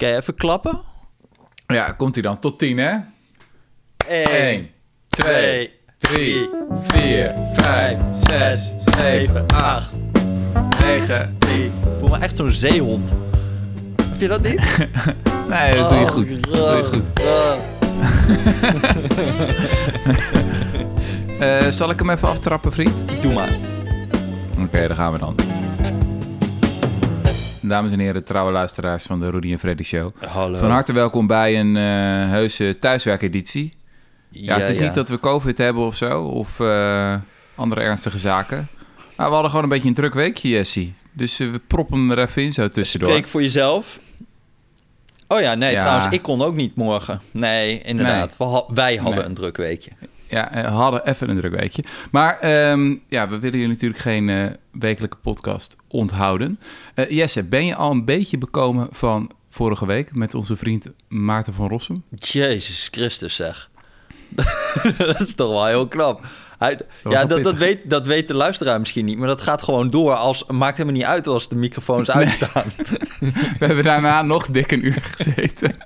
Kan je even klappen? Ja, komt hij dan. Tot 10, hè? 1, 1, 2, 3, 4, 5, 6, 7, 8, 9. 3. Ik voel me echt zo'n zeehond. Heb je dat niet? Nee, dat doe je goed. Dat doe je goed. Eh, zal ik hem even aftrappen, vriend? Doe maar. Oké, daar gaan we dan. Dames en heren, trouwe luisteraars van de Rudy en Freddy Show. Hallo. Van harte welkom bij een eh heuse thuiswerkeditie. Ja, het is niet dat we COVID hebben of zo, of eh, andere ernstige zaken. Maar we hadden gewoon een beetje een druk weekje, Jessie. Dus eh, we proppen hem er even in zo tussendoor. Spreek voor jezelf. Oh ja, nee, Ja. trouwens, ik kon ook niet morgen. Nee, inderdaad. Ha- wij hadden Nee. een druk weekje. Ja, eh, hadden even een druk weekje. Maar ehm, ja, we willen je natuurlijk geen eh, wekelijke podcast onthouden. Eh, Jesse, ben je al een beetje bekomen van vorige week met onze vriend Maarten van Rossum? Jezus Christus, zeg. dat is toch wel heel knap. Hij, was ja, dat, dat, weet, dat weet de luisteraar misschien niet. Maar dat gaat gewoon door. Als, maakt helemaal niet uit als de microfoons uitstaan. We hebben daarna nog dik een uur gezeten.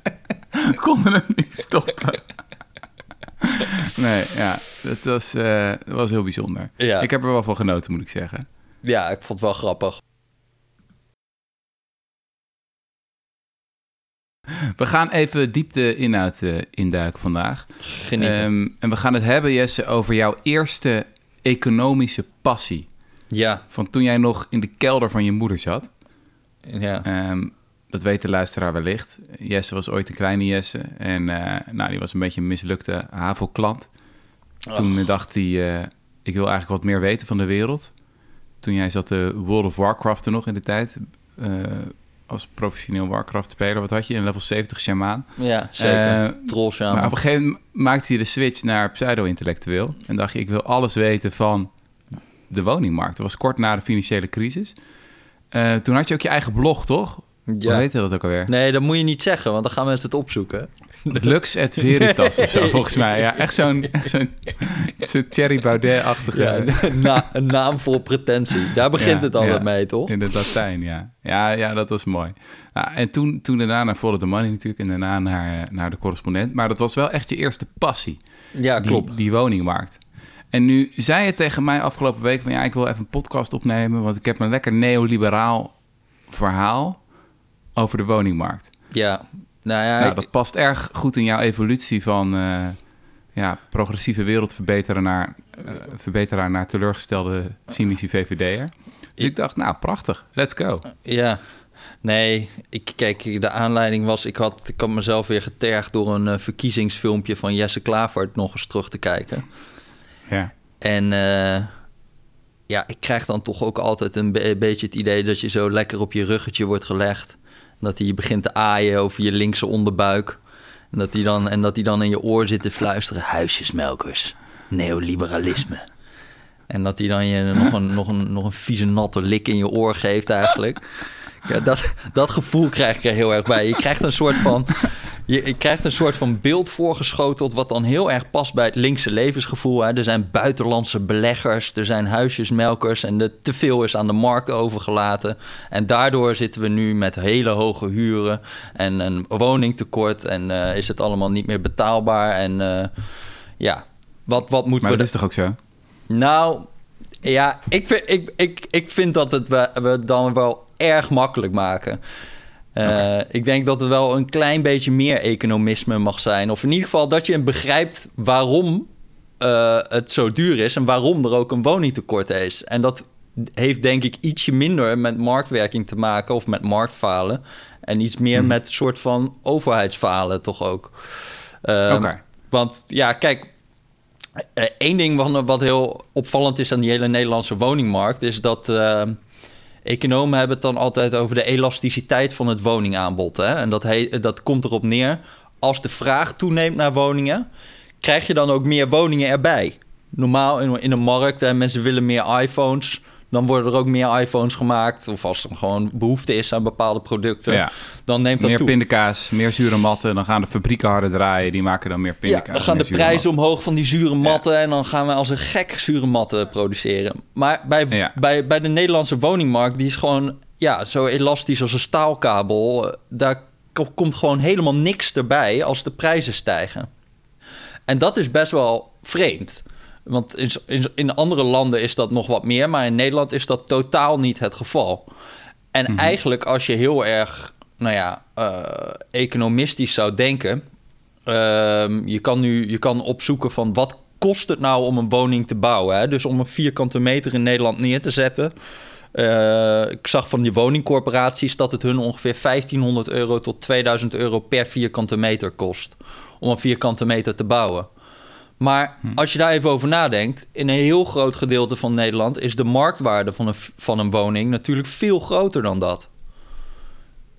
Konden hem niet stoppen. Nee, ja, dat was, eh, dat was heel bijzonder. Ja. Ik heb er wel van genoten, moet ik zeggen. Ja, ik vond het wel grappig. We gaan even diep de inhoud eh, induiken vandaag. Genieten. Ehm, en we gaan het hebben, Jesse, over jouw eerste economische passie. ja, Van toen jij nog in de kelder van je moeder zat. ja. Ehm, dat weet de luisteraar wellicht. Jesse was ooit een kleine Jesse. En eh, nou, die was een beetje een mislukte HAVO-klant. Toen eh, dacht hij, eh, ik wil eigenlijk wat meer weten van de wereld. Toen jij zat de World of Warcraft er nog in de tijd. eh, als professioneel Warcraft-speler. Wat had je? Een level 70 shamaan. ja, zeker. Eh, Troll shaman. Maar op een gegeven moment maakte hij de switch naar pseudo-intellectueel. En dacht je, ik wil alles weten van de woningmarkt. Dat was kort na de financiële crisis. Eh, toen had je ook je eigen blog, toch? Hoe Ja. heette dat ook alweer? Nee, dat moet je niet zeggen, want dan gaan mensen het opzoeken. Lux et Veritas of zo, volgens mij. Ja, echt zo'n zo'n zo'n Thierry Baudet-achtige... Ja, na, een naam vol pretentie. Daar begint Ja, het altijd ja. mee, toch? In het Latijn, ja. Ja, ja dat was mooi. Nou, en toen, toen daarna naar Follow the Money natuurlijk... en daarna naar, naar de correspondent. Maar dat was wel echt je eerste passie. Ja, die, klopt. die woningmarkt. En nu zei je tegen mij afgelopen week van ja, ik wil even een podcast opnemen, want ik heb een lekker neoliberaal verhaal over de woningmarkt. Ja, nou ja, nou, ik- dat past erg goed in jouw evolutie van eh, ja, progressieve wereldverbeteraar naar, eh, verbeteraar naar teleurgestelde cynische VVD'er. Dus ik dacht, nou, prachtig, let's go. Ja, nee, ik, kijk, de aanleiding was, ik had, ik had mezelf weer getergd door een eh, verkiezingsfilmpje van Jesse Klavert nog eens terug te kijken. Ja, En ja, ik krijg dan toch ook altijd een be- beetje het idee dat je zo lekker op je ruggetje wordt gelegd. Dat hij je begint te aaien over je linkse onderbuik. En dat hij dan, en dat hij dan in je oor zit te fluisteren, huisjesmelkers, neoliberalisme. En dat hij dan je nog een, nog, een, nog een vieze natte lik in je oor geeft eigenlijk. Ja, dat, dat gevoel krijg ik er heel erg bij. Je krijgt een soort van, je, je krijgt een soort van beeld voorgeschoteld... wat dan heel erg past bij het linkse levensgevoel. Hè. Er zijn buitenlandse beleggers, er zijn huisjesmelkers... en er te veel is aan de markt overgelaten. En daardoor zitten we nu met hele hoge huren... en een woningtekort en eh, is het allemaal niet meer betaalbaar. En eh, ja, wat, wat moeten maar we... dat is toch ook zo? Nou, ja, ik vind, ik, ik, ik vind dat het we, we dan wel erg makkelijk maken. Eh, Ik denk dat er wel een klein beetje meer economisme mag zijn. Of in ieder geval dat je begrijpt waarom eh, het zo duur is... en waarom er ook een woningtekort is. En dat heeft denk ik ietsje minder met marktwerking te maken... of met marktfalen. En iets meer met een soort van overheidsfalen toch ook. Eh, Oké. Want ja, kijk, Eén ding wat, wat heel opvallend is aan die hele Nederlandse woningmarkt, is dat eh, economen hebben het dan altijd over de elasticiteit van het woningaanbod. Hè? En dat, dat komt erop neer, als de vraag toeneemt naar woningen, krijg je dan ook meer woningen erbij. Normaal in, in een markt, hè, mensen willen meer iPhones, dan worden er ook meer iPhones gemaakt. Of als er gewoon behoefte is aan bepaalde producten, Ja. dan neemt dat Meer toe. pindakaas, meer zure matten. Dan gaan de fabrieken harder draaien. Die maken dan meer Ja, pindakaas. dan gaan meer de prijzen omhoog van die zure matten... en dan gaan we als een gek zure matten produceren. Maar bij, Ja. bij, bij de Nederlandse woningmarkt... die is gewoon ja, zo elastisch als een staalkabel. Eh, Daar ko- komt gewoon helemaal niks erbij als de prijzen stijgen. En dat is best wel vreemd. Want in, in, in andere landen is dat nog wat meer, maar in Nederland is dat totaal niet het geval. En eigenlijk als je heel erg, nou ja, eh, economistisch zou denken, ehm, je kan nu je kan opzoeken van wat kost het nou om een woning te bouwen. Hè? Dus om een vierkante meter in Nederland neer te zetten. Eh, ik zag van die woningcorporaties dat het hun ongeveer 1500 euro tot 2000 euro per vierkante meter kost. Om een vierkante meter te bouwen. Maar als je daar even over nadenkt, in een heel groot gedeelte van Nederland is de marktwaarde van een, van een woning natuurlijk veel groter dan dat.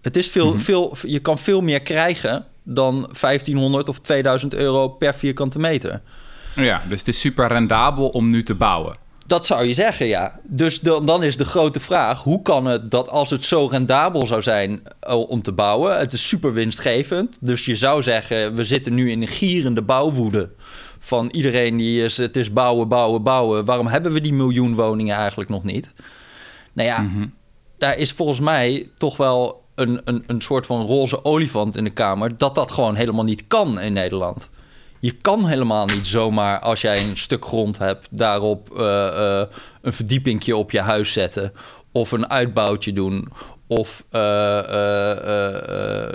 Het is veel, veel, je kan veel meer krijgen dan 1500 of 2000 euro per vierkante meter. Ja, dus het is super rendabel om nu te bouwen. Dat zou je zeggen, ja. Dus dan, dan is de grote vraag: hoe kan het dat als het zo rendabel zou zijn eh, om te bouwen? Het is super winstgevend. Dus je zou zeggen: we zitten nu in een gierende bouwwoede. Van iedereen die is: het is bouwen, bouwen, bouwen. Waarom hebben we die miljoen woningen eigenlijk nog niet? Nou ja, daar is volgens mij toch wel een, een, een soort van roze olifant in de Kamer. dat dat gewoon helemaal niet kan in Nederland. Je kan helemaal niet zomaar, als jij een stuk grond hebt, daarop eh, eh, een verdiepingje op je huis zetten. Of een uitbouwtje doen. Of eh,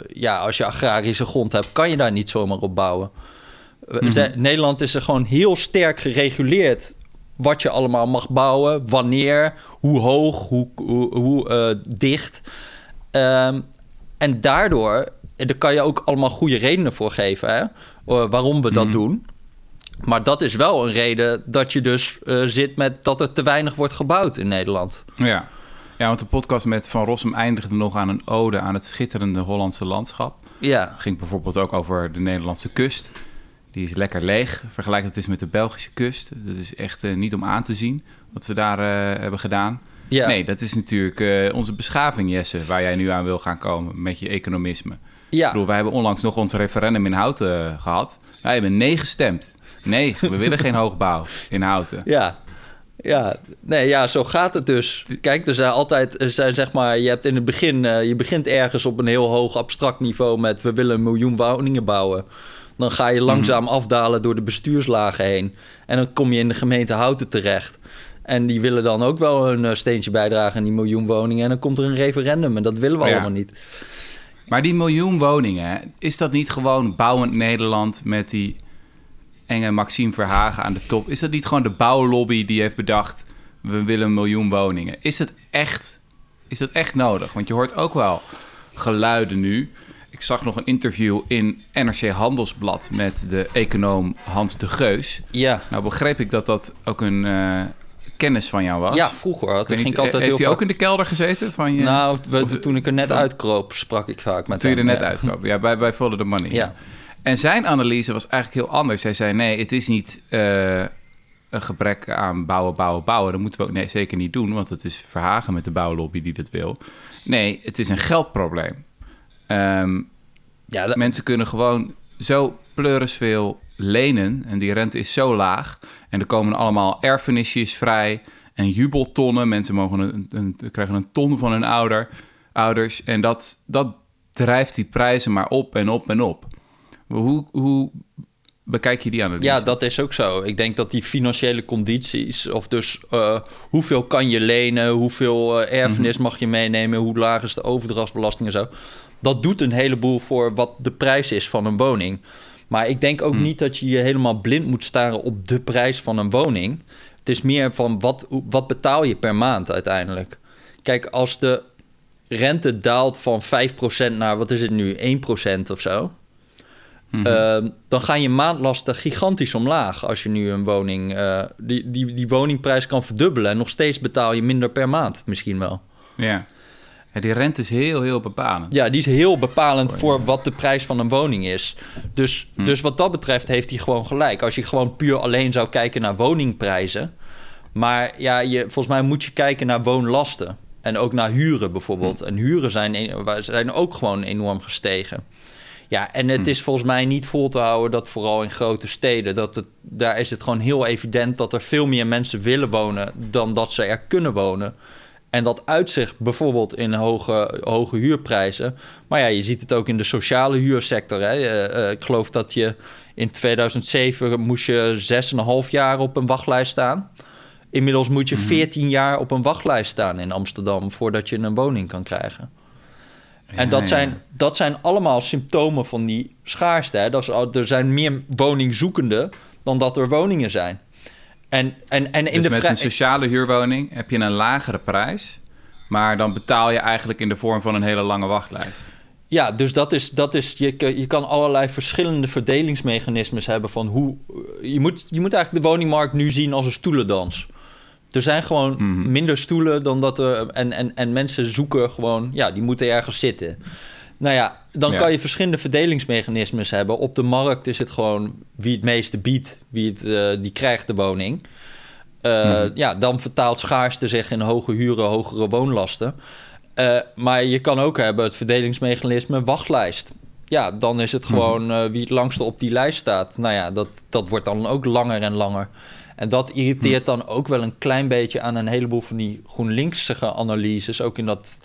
ja, als je agrarische grond hebt, kan je daar niet zomaar op bouwen. Eh, ze- Nederland is er gewoon heel sterk gereguleerd wat je allemaal mag bouwen, wanneer, hoe hoog, hoe, hoe, hoe eh, dicht. Ehm, en daardoor, en daar kan je ook allemaal goede redenen voor geven, hè, eh, waarom we dat doen. Maar dat is wel een reden dat je dus eh, zit met dat er te weinig wordt gebouwd in Nederland. Ja. ja, want de podcast met Van Rossum eindigde nog aan een ode aan het schitterende Hollandse landschap. Ja, ging bijvoorbeeld ook over de Nederlandse kust. Die is lekker leeg. Vergelijk dat eens met de Belgische kust. Dat is echt eh, niet om aan te zien wat ze daar eh, hebben gedaan. ja. Nee, dat is natuurlijk eh, onze beschaving, Jesse, waar jij nu aan wil gaan komen met je economisme. Ik ja. bedoel, wij hebben onlangs nog ons referendum in Houten eh, gehad. Wij hebben nee gestemd. Nee, we willen geen hoogbouw in Houten. Ja. Ja, nee, ja, zo gaat het dus. Kijk, er zijn altijd, er zijn zeg maar, je hebt in het begin, je begint ergens op een heel hoog abstract niveau met we willen een miljoen woningen bouwen. Dan ga je langzaam afdalen door de bestuurslagen heen. En dan kom je in de gemeente Houten terecht. En die willen dan ook wel een eh, steentje bijdragen aan die miljoen woningen. En dan komt er een referendum en dat willen we Ja. allemaal niet. Maar die miljoen woningen, is dat niet gewoon bouwend Nederland met die enge Maxime Verhagen aan de top? Is dat niet gewoon de bouwlobby die heeft bedacht, we willen een miljoen woningen? Is het echt, is dat echt nodig? Want je hoort ook wel geluiden nu. Ik zag nog een interview in NRC Handelsblad met de econoom Hans de Geus. Ja, Nou begreep ik dat dat ook een eh, kennis van jou was. ja vroeger had Ik niet, altijd heeft heel hij ook in de kelder gezeten? Van je, Nou, we- of- toen ik er net van- uitkroop, sprak ik vaak met toen je er hem, net ja. uitkwam. Ja, bij, bij Follow the Money. Ja. En zijn analyse was eigenlijk heel anders. Hij zei, nee, het is niet eh, een gebrek aan bouwen, bouwen, bouwen. Dat moeten we ook nee, zeker niet doen, want het is Verhagen met de bouwlobby die dat wil. Nee, het is een geldprobleem. Ehm, Ja, dat- mensen kunnen gewoon zo pleuris veel lenen en die rente is zo laag. En er komen allemaal erfenisjes vrij en jubeltonnen. Mensen mogen een, een, krijgen een ton van hun ouder, ouders. En dat, dat drijft die prijzen maar op en op en op. Hoe, hoe bekijk je die analyse? Ja, dat is ook zo. Ik denk dat die financiële condities, of dus eh, hoeveel kan je lenen, hoeveel eh, erfenis mag je meenemen, hoe laag is de overdrachtsbelasting en zo. Dat doet een heleboel voor wat de prijs is van een woning. Maar ik denk ook niet dat je je helemaal blind moet staren op de prijs van een woning. Het is meer van wat, wat betaal je per maand uiteindelijk. Kijk, als de rente daalt van 5% naar, wat is het nu, 1% of zo. Ehm, dan gaan je maandlasten gigantisch omlaag als je nu een woning... eh, die, die, die woningprijs kan verdubbelen... en nog steeds betaal je minder per maand misschien wel. Ja. Ja, die rente is heel, heel bepalend. Ja, die is heel bepalend voor wat de prijs van een woning is. Dus, dus wat dat betreft heeft hij gewoon gelijk. Als je gewoon puur alleen zou kijken naar woningprijzen... maar ja, je, volgens mij moet je kijken naar woonlasten... en ook naar huren bijvoorbeeld. En huren zijn, zijn ook gewoon enorm gestegen. Ja, en het is volgens mij niet vol te houden dat vooral in grote steden, dat het, daar is het gewoon heel evident dat er veel meer mensen willen wonen dan dat ze er kunnen wonen. En dat uitzicht bijvoorbeeld in hoge, hoge huurprijzen. Maar ja, je ziet het ook in de sociale huursector. Hè. Uh, uh, ik geloof dat je in 2007 moest je 6,5 jaar op een wachtlijst staan. Inmiddels moet je 14 mhm. jaar op een wachtlijst staan in Amsterdam voordat je een woning kan krijgen. en dat, Zijn, dat zijn allemaal symptomen van die schaarste. Hè. Dat is, er zijn meer woningzoekenden dan dat er woningen zijn. En, en, en in dus de met een sociale huurwoning heb je een lagere prijs, maar dan betaal je eigenlijk in de vorm van een hele lange wachtlijst. Ja, dus dat is, dat is je, je kan allerlei verschillende verdelingsmechanismes hebben van hoe. Je moet, je moet eigenlijk de woningmarkt nu zien als een stoelendans. Er zijn gewoon mhm. minder stoelen dan dat er. En, en, en mensen zoeken gewoon. Ja, die moeten ergens zitten. Nou ja, dan kan je verschillende verdelingsmechanismes hebben. Op de markt is het gewoon wie het meeste biedt, wie het, uh, die krijgt de woning. Uh, Ja, dan vertaalt schaarste zich in hoge huren, hogere woonlasten. Uh, maar je kan ook hebben het verdelingsmechanisme wachtlijst. Ja, dan is het mhm. gewoon wie het langste op die lijst staat. Nou ja, dat, dat wordt dan ook langer en langer. En dat irriteert dan ook wel een klein beetje aan een heleboel van die GroenLinksige analyses. Ook in dat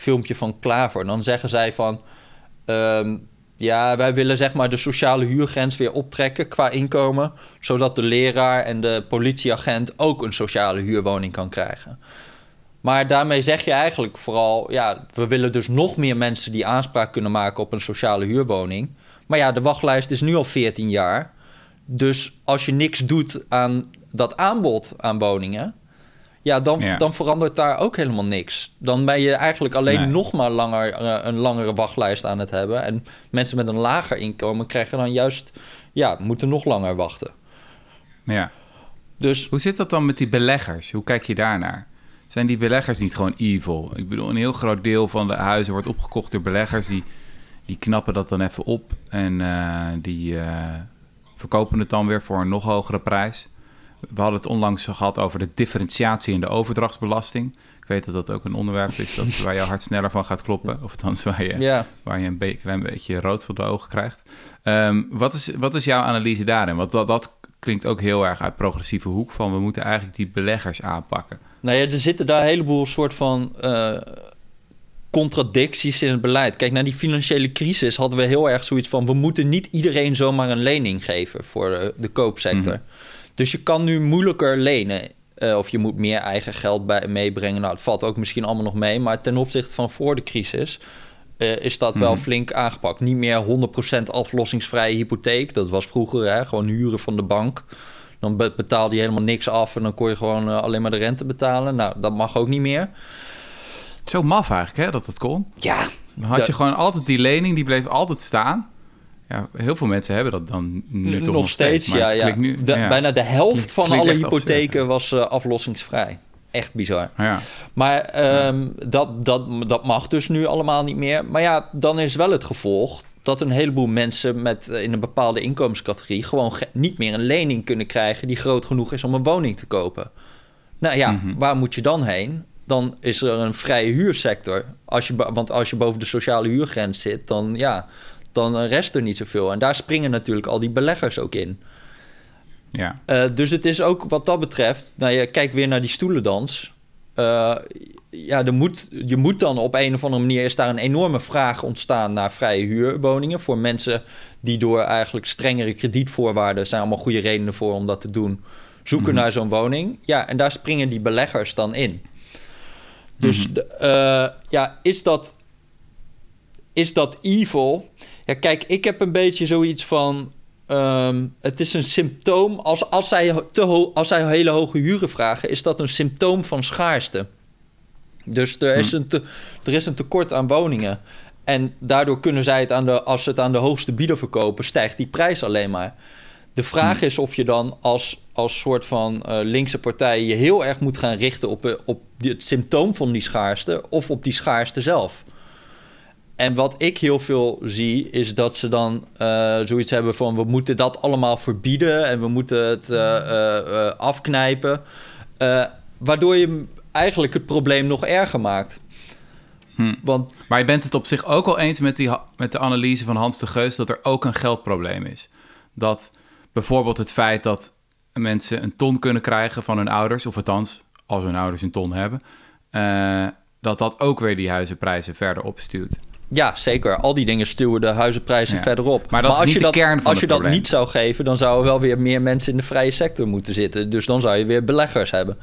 filmpje van Klaver. Dan zeggen zij van... Ehm, ja, wij willen zeg maar de sociale huurgrens weer optrekken qua inkomen... zodat de leraar en de politieagent ook een sociale huurwoning kan krijgen. Maar daarmee zeg je eigenlijk vooral... ja, we willen dus nog meer mensen die aanspraak kunnen maken op een sociale huurwoning. Maar ja, de wachtlijst is nu al 14 jaar... Dus als je niks doet aan dat aanbod aan woningen, ja, dan, dan verandert daar ook helemaal niks. Dan ben je eigenlijk alleen nog maar langer, uh, een langere wachtlijst aan het hebben. En mensen met een lager inkomen krijgen dan juist, ja, moeten nog langer wachten. Ja. Dus, Hoe zit dat dan met die beleggers? Hoe kijk je daarnaar? Zijn die beleggers niet gewoon evil? Ik bedoel, een heel groot deel van de huizen wordt opgekocht door beleggers die, die knappen dat dan even op en uh, die uh, verkopen het dan weer voor een nog hogere prijs. We hadden het onlangs gehad over de differentiatie in de overdrachtsbelasting. Ik weet dat dat ook een onderwerp is dat, waar je hart sneller van gaat kloppen. Of althans waar je, waar je een klein beetje rood voor de ogen krijgt. Ehm, wat, is, wat is jouw analyse daarin? Want dat, dat klinkt ook heel erg uit progressieve hoek van... we moeten eigenlijk die beleggers aanpakken. Nou ja, er zitten daar een heleboel soort van... Uh contradicties in het beleid. Kijk, na die financiële crisis hadden we heel erg zoiets van... we moeten niet iedereen zomaar een lening geven voor de, de koopsector. Mhm. Dus je kan nu moeilijker lenen. Uh, of je moet meer eigen geld bij, meebrengen. Nou, het valt ook misschien allemaal nog mee. Maar ten opzichte van voor de crisis uh, is dat wel mhm. flink aangepakt. Niet meer 100% aflossingsvrije hypotheek. Dat was vroeger hè, gewoon huren van de bank. Dan betaalde je helemaal niks af en dan kon je gewoon uh, alleen maar de rente betalen. Nou, dat mag ook niet meer. Zo maf eigenlijk, hè, dat dat kon. Ja. Dan had je gewoon altijd die lening, die bleef altijd staan. Ja, heel veel mensen hebben dat dan nu toch nog, steeds. ja, ja. Nu, Bijna de helft van alle hypotheken was uh, aflossingsvrij. Echt bizar. Ja. Maar um, dat, dat, dat mag dus nu allemaal niet meer. Maar ja, dan is wel het gevolg dat een heleboel mensen met uh, in een bepaalde inkomenscategorie gewoon niet meer een lening kunnen krijgen die groot genoeg is om een woning te kopen. Nou ja, mm -hmm. waar moet je dan heen? Dan is er een vrije huursector. Als je, want als je boven de sociale huurgrens zit, dan ja, dan rest er niet zoveel. En daar springen natuurlijk al die beleggers ook in. Ja. Uh, dus het is ook wat dat betreft, nou je kijkt weer naar die stoelendans. Uh, ja, er moet, je moet dan op een of andere manier is daar een enorme vraag ontstaan naar vrije huurwoningen voor mensen die door eigenlijk strengere kredietvoorwaarden zijn allemaal goede redenen voor om dat te doen, zoeken mhm. naar zo'n woning. Ja, en daar springen die beleggers dan in. Dus mm ja, is dat, is dat evil? Ja, kijk, ik heb een beetje zoiets van. Ehm, het is een symptoom. Als, als, zij te als zij hele hoge huren vragen, is dat een symptoom van schaarste. Dus er is, hm. een, te, er is een tekort aan woningen. En daardoor kunnen zij het aan de, als ze het aan de hoogste bieder verkopen, stijgt die prijs alleen maar. De vraag hm. is of je dan als, als soort van uh, linkse partij je heel erg moet gaan richten op, eh, op het symptoom van die schaarste of op die schaarste zelf. En wat ik heel veel zie, is dat ze dan uh, zoiets hebben van... we moeten dat allemaal verbieden en we moeten het uh, uh, afknijpen. waardoor je eigenlijk het probleem nog erger maakt. Hm. Want, maar je bent het op zich ook al eens met, die, met de analyse van Hans de Geus... dat er ook een geldprobleem is. Dat bijvoorbeeld het feit dat mensen een ton kunnen krijgen van hun ouders... of althans, als hun ouders een ton hebben... eh, dat dat ook weer die huizenprijzen verder opstuwt. Ja, zeker. Al die dingen stuwen de huizenprijzen Ja. verder op. Maar dat als niet je de dat, kern van Als je dat niet zou geven, dan zouden wel weer meer mensen in de vrije sector moeten zitten. Dus dan zou je weer beleggers hebben.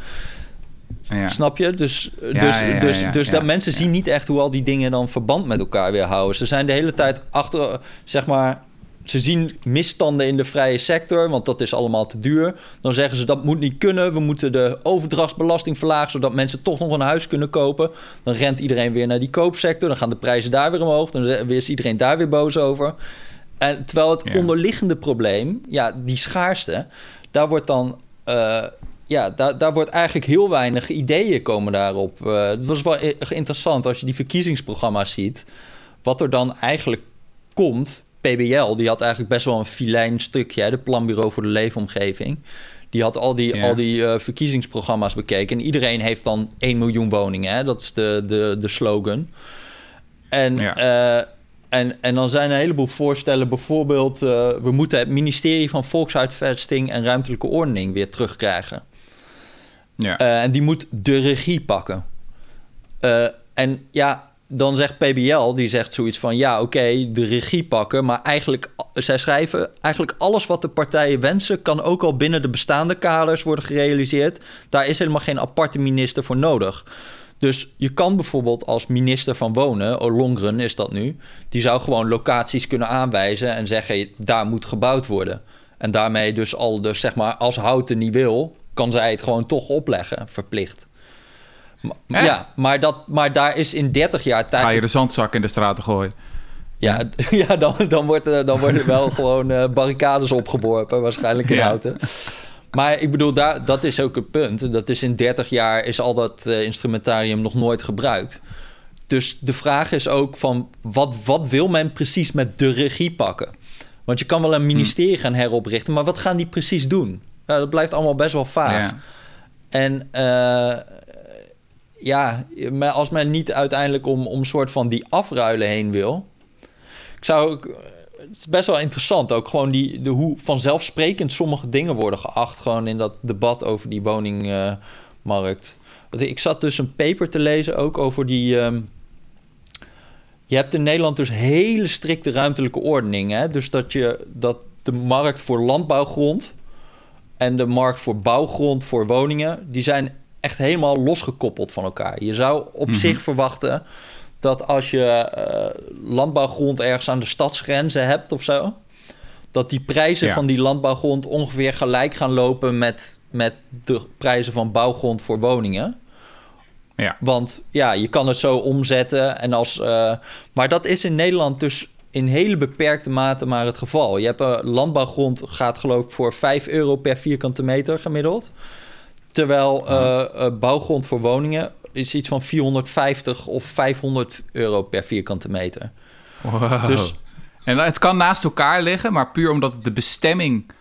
Ja. Snap je? Dus, dus, ja, dus, dus dat mensen zien niet echt hoe al die dingen dan verband met elkaar weer houden. Ze zijn de hele tijd achter, zeg maar. Ze zien misstanden in de vrije sector, want dat is allemaal te duur. Dan zeggen ze dat moet niet kunnen. We moeten de overdrachtsbelasting verlagen, zodat mensen toch nog een huis kunnen kopen. Dan rent iedereen weer naar die koopsector. Dan gaan de prijzen daar weer omhoog. Dan is iedereen daar weer boos over. En terwijl het Ja. onderliggende probleem, ja, die schaarste, daar wordt dan. eh, ja, daar, daar wordt eigenlijk heel weinig ideeën komen daarop. Eh, het was wel interessant als je die verkiezingsprogramma's ziet. Wat er dan eigenlijk komt. PBL, die had eigenlijk best wel een filijn stukje. Hè, de Planbureau voor de Leefomgeving. Die had al die, Ja. al die eh, verkiezingsprogramma's bekeken. En iedereen heeft dan 1 miljoen woningen. Hè? Dat is de, de, de slogan. En, Ja. eh, en, en dan zijn er een heleboel voorstellen. Bijvoorbeeld, eh, we moeten het ministerie van Volkshuisvesting en Ruimtelijke Ordening weer terugkrijgen. Ja. En die moet de regie pakken. En ja, dan zegt PBL, die zegt zoiets van... ja, oké, de regie pakken, maar eigenlijk... zij schrijven, eigenlijk alles wat de partijen wensen... kan ook al binnen de bestaande kaders worden gerealiseerd. Daar is helemaal geen aparte minister voor nodig. Dus je kan bijvoorbeeld als minister van Wonen... Olongren is dat nu... die zou gewoon locaties kunnen aanwijzen... en zeggen, daar moet gebouwd worden. En daarmee dus al de, zeg maar, als Houten niet wil... kan zij het gewoon toch opleggen, verplicht. Echt? Ja, maar, dat, maar daar is in 30 jaar tijd... Ga je de zandzak in de straten gooien? Ja, ja dan, dan, wordt er, dan worden er wel gewoon eh, barricades opgeworpen, waarschijnlijk in Ja. houten. Maar ik bedoel, daar, dat is ook het punt. Dat is in 30 jaar is al dat eh, instrumentarium nog nooit gebruikt. Dus de vraag is ook van, wat, wat wil men precies met de regie pakken? Want je kan wel een ministerie gaan heroprichten, maar wat gaan die precies doen? Ja, dat blijft allemaal best wel vaag. Ja. En eh, ja, maar als men niet uiteindelijk om, om soort van die afruilen heen wil. Ik zou. Het is best wel interessant ook gewoon die, de, hoe vanzelfsprekend sommige dingen worden geacht. Gewoon in dat debat over die woningmarkt. Ik zat dus een paper te lezen ook over die. ehm, je hebt in Nederland dus hele strikte ruimtelijke ordening. Hè? Dus dat, je, dat de markt voor landbouwgrond en de markt voor bouwgrond voor woningen, die zijn echt helemaal losgekoppeld van elkaar. Je zou op Mhm. zich verwachten dat als je eh, landbouwgrond ergens aan de stadsgrenzen hebt of zo, dat die prijzen Ja. van die landbouwgrond ongeveer gelijk gaan lopen met, met de prijzen van bouwgrond voor woningen. Ja. Want ja, je kan het zo omzetten. En als, eh, maar dat is in Nederland dus in hele beperkte mate maar het geval. Je hebt een landbouwgrond gaat geloof ik voor 5 euro per vierkante meter gemiddeld. Terwijl eh, eh, bouwgrond voor woningen is iets van 450 of 500 euro per vierkante meter. Wow. Dus- En het kan naast elkaar liggen, maar puur omdat de bestemming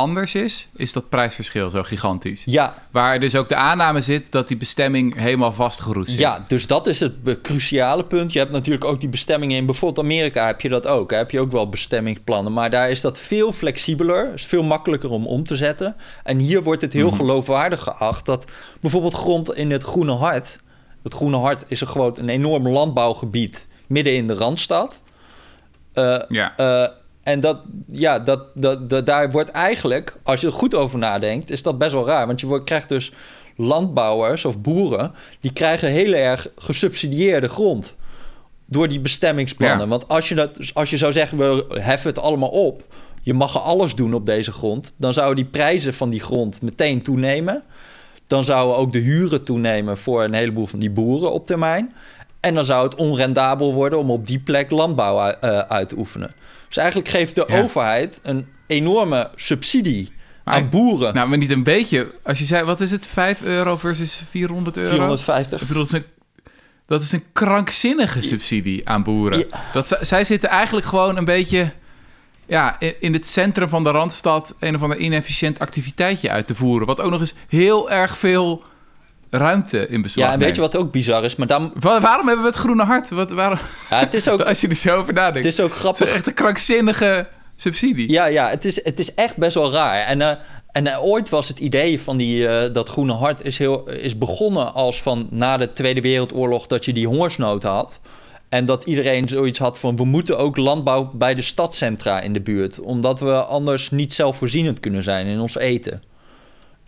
anders is, is dat prijsverschil zo gigantisch. Ja, Waar dus ook de aanname zit dat die bestemming helemaal vastgeroest zit. Ja, dus dat is het cruciale punt. Je hebt natuurlijk ook die bestemmingen in bijvoorbeeld Amerika heb je dat ook. Hè? Heb je ook wel bestemmingsplannen, maar daar is dat veel flexibeler, is veel makkelijker om om te zetten. En hier wordt het heel Mhm. geloofwaardig geacht dat bijvoorbeeld grond in het Groene Hart. Het Groene Hart is een gewoon een enorm landbouwgebied midden in de randstad. Eh, Ja. eh, en dat, ja, dat, dat, dat, daar wordt eigenlijk, als je er goed over nadenkt, is dat best wel raar. Want je wordt, krijgt dus landbouwers of boeren, die krijgen heel erg gesubsidieerde grond door die bestemmingsplannen. Ja. Want als je, dat, als je zou zeggen, we heffen het allemaal op, je mag alles doen op deze grond, dan zouden die prijzen van die grond meteen toenemen. Dan zouden ook de huren toenemen voor een heleboel van die boeren op termijn. En dan zou het onrendabel worden om op die plek landbouw eh, uit te oefenen. Dus eigenlijk geeft de Ja. overheid een enorme subsidie Maar- aan boeren. Nou, maar niet een beetje. Als je zei, wat is het? 5 euro versus 400 euro? 450. Ik bedoel, dat is een, dat is een krankzinnige subsidie aan boeren. Ja. Dat, zij- zitten eigenlijk gewoon een beetje ja, in, in het centrum van de Randstad... een of ander inefficiënt activiteitje uit te voeren. Wat ook nog eens heel erg veel ruimte in beslag Ja, en weet je wat ook bizar is? Maar dan, Wa- waarom hebben we het groene hart? Wat, waarom, ja, het, is ook, als je er zo over nadenkt. het is ook Het grappig. is echt een krankzinnige subsidie. Ja, ja het, is, het is echt best wel raar. En, eh, En eh, ooit was het idee van die, eh, dat Groene Hart is, heel, is begonnen als van na de Tweede Wereldoorlog dat je die hongersnood had. En dat iedereen zoiets had van we moeten ook landbouw bij de stadcentra in de buurt. Omdat we anders niet zelfvoorzienend kunnen zijn in ons eten.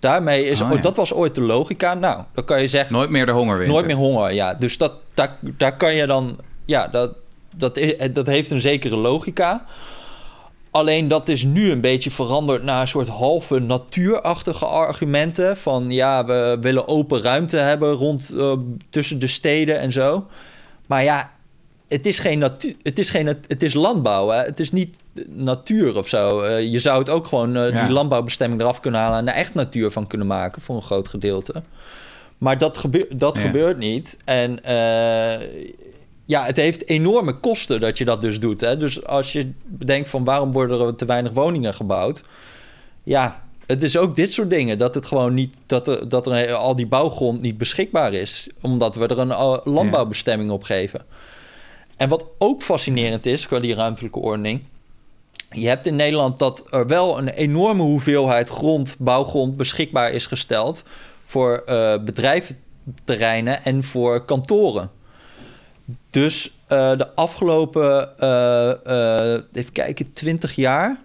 Daarmee is, Oh, ja. dat was ooit de logica. Nou, dan kan je zeggen, Nooit meer de honger nooit meer honger. Ja, dus dat, daar, daar kan je dan, ja, dat, dat, dat heeft een zekere logica. Alleen dat is nu een beetje veranderd naar een soort halve natuurachtige argumenten. Van ja, we willen open ruimte hebben rond eh, tussen de steden en zo. Maar ja, het is geen natuur. Het is, geen, het is landbouw. Hè? Het is niet natuur of zo. Eh, je zou het ook gewoon eh, Ja. die landbouwbestemming eraf kunnen halen en er echt natuur van kunnen maken voor een groot gedeelte. Maar dat, gebeur, dat Ja. gebeurt niet. En eh, ja, het heeft enorme kosten dat je dat dus doet. Hè? Dus als je bedenkt van waarom worden er te weinig woningen gebouwd? Ja, het is ook dit soort dingen. Dat het gewoon niet dat er, dat er al die bouwgrond niet beschikbaar is. Omdat we er een landbouwbestemming op geven. En wat ook fascinerend is qua die ruimtelijke ordening. Je hebt in Nederland dat er wel een enorme hoeveelheid grond, bouwgrond beschikbaar is gesteld voor eh bedrijventerreinen en voor kantoren. Dus eh, de afgelopen, eh, even kijken, 20 jaar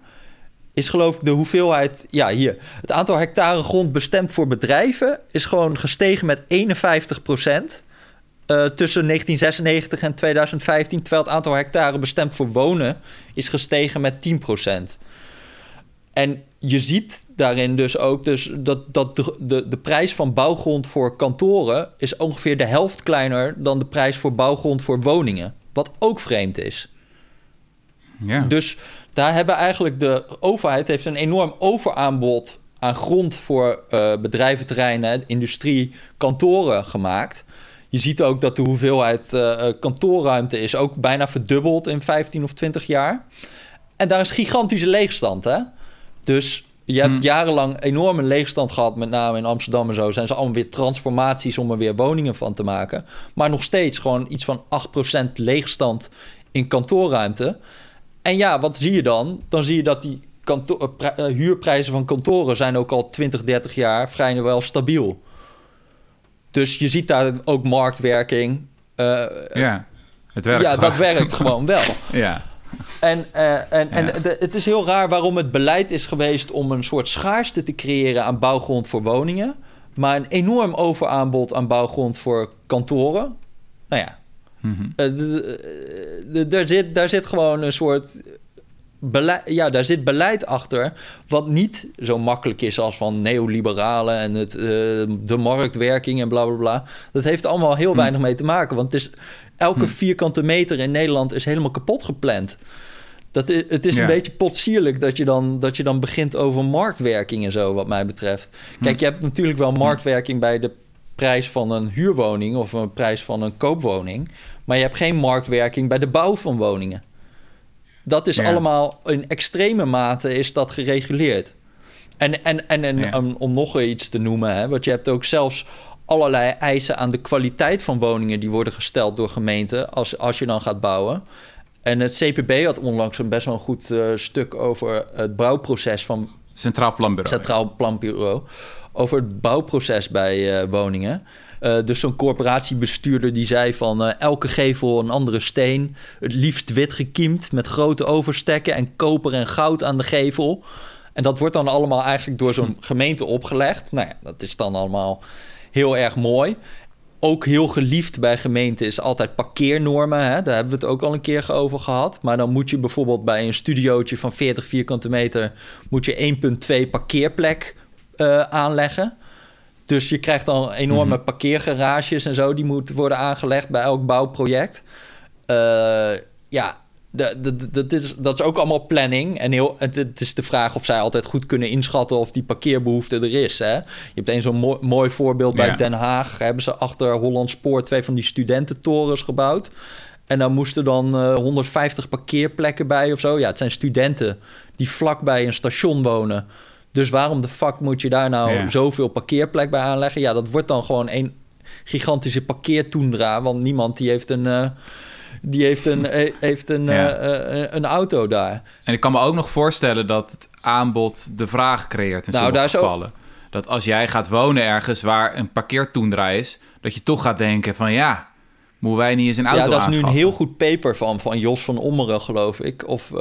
is geloof ik de hoeveelheid, ja hier, het aantal hectare grond bestemd voor bedrijven is gewoon gestegen met 51 procent. Eh, tussen 1996 en 2015, terwijl het aantal hectare bestemd voor wonen is gestegen met 10 procent. En je ziet daarin dus ook dus dat, dat de, de, de prijs van bouwgrond voor kantoren is ongeveer de helft kleiner dan de prijs voor bouwgrond voor woningen. Wat ook vreemd is. Ja. Dus daar hebben eigenlijk de overheid heeft een enorm overaanbod aan grond voor eh, bedrijventerreinen, industrie, kantoren gemaakt. Je ziet ook dat de hoeveelheid eh, eh, kantoorruimte is ook bijna verdubbeld in 15 of 20 jaar. En daar is gigantische leegstand, hè? Dus je hebt Hmm. jarenlang enorme leegstand gehad, met name in Amsterdam en zo. Zijn ze allemaal weer transformaties om er weer woningen van te maken. Maar nog steeds gewoon iets van 8% leegstand in kantoorruimte. En ja, wat zie je dan? Dan zie je dat die eh, huurprijzen van kantoren zijn ook al 20, 30 jaar vrijwel stabiel. Dus je ziet daar ook marktwerking. Eh, ja. Het werkt ja, dat werkt gewoon wel. Ja. En, eh, en, en de- het is heel raar waarom het beleid is geweest om een soort schaarste te creëren aan bouwgrond voor woningen, maar een enorm overaanbod aan bouwgrond voor kantoren. Nou ja, eh, d- daar, zit, daar zit gewoon een soort beleid, ja, daar zit beleid achter wat niet zo makkelijk is als van neoliberalen en het, eh, de marktwerking en bla bla bla. Dat heeft allemaal heel weinig mee te maken, want het is, elke vierkante meter in Nederland is helemaal kapot gepland. Dat is, het is een beetje potsierlijk dat je, dan, dat je dan begint over marktwerking en zo, wat mij betreft. Kijk, je hebt natuurlijk wel marktwerking bij de prijs van een huurwoning of een prijs van een koopwoning. Maar je hebt geen marktwerking bij de bouw van woningen. Dat is Ja. allemaal in extreme mate is dat gereguleerd. En, en, en, en Ja. om, om nog iets te noemen, hè, want je hebt ook zelfs allerlei eisen aan de kwaliteit van woningen die worden gesteld door gemeenten als, als je dan gaat bouwen. En het CPB had onlangs een best wel een goed eh, stuk over het bouwproces van Centraal Planbureau. Centraal Planbureau over het bouwproces bij eh, woningen. Eh, dus zo'n corporatiebestuurder die zei van eh, elke gevel een andere steen, het liefst wit gekiemd met grote overstekken en koper en goud aan de gevel. En dat wordt dan allemaal eigenlijk door zo'n gemeente opgelegd. Nou ja, dat is dan allemaal heel erg mooi. Ook heel geliefd bij gemeenten is altijd parkeernormen. Hè? Daar hebben we het ook al een keer over gehad. Maar dan moet je bijvoorbeeld bij een studiootje van 40 vierkante meter... moet je 1,2 parkeerplek eh, aanleggen. Dus je krijgt dan enorme parkeergarages en zo... die moeten worden aangelegd bij elk bouwproject. Eh, ja, dat is, dat is ook allemaal planning. En heel, het, is de vraag of zij altijd goed kunnen inschatten... of die parkeerbehoefte er is. Hè? Je hebt een zo'n mooi, mooi voorbeeld bij Ja. Den Haag. Hebben ze achter Holland Spoor twee van die studententorens gebouwd. En daar moesten dan eh, 150 parkeerplekken bij of zo. Ja, het zijn studenten die vlakbij een station wonen. Dus waarom de fuck moet je daar nou Ja. zoveel parkeerplek bij aanleggen? Ja, dat wordt dan gewoon een gigantische parkeertoendra. Want niemand die heeft een, eh, die heeft een, eh, heeft een, Ja. eh, een auto daar. En ik kan me ook nog voorstellen dat het aanbod de vraag creëert in Nou, sommige daar ook- gevallen. Dat als jij gaat wonen ergens waar een parkeertoendra is... dat je toch gaat denken van ja, moeten wij niet eens een auto Ja, dat is nu een heel goed paper van, van Jos van Ommeren, geloof ik. Of,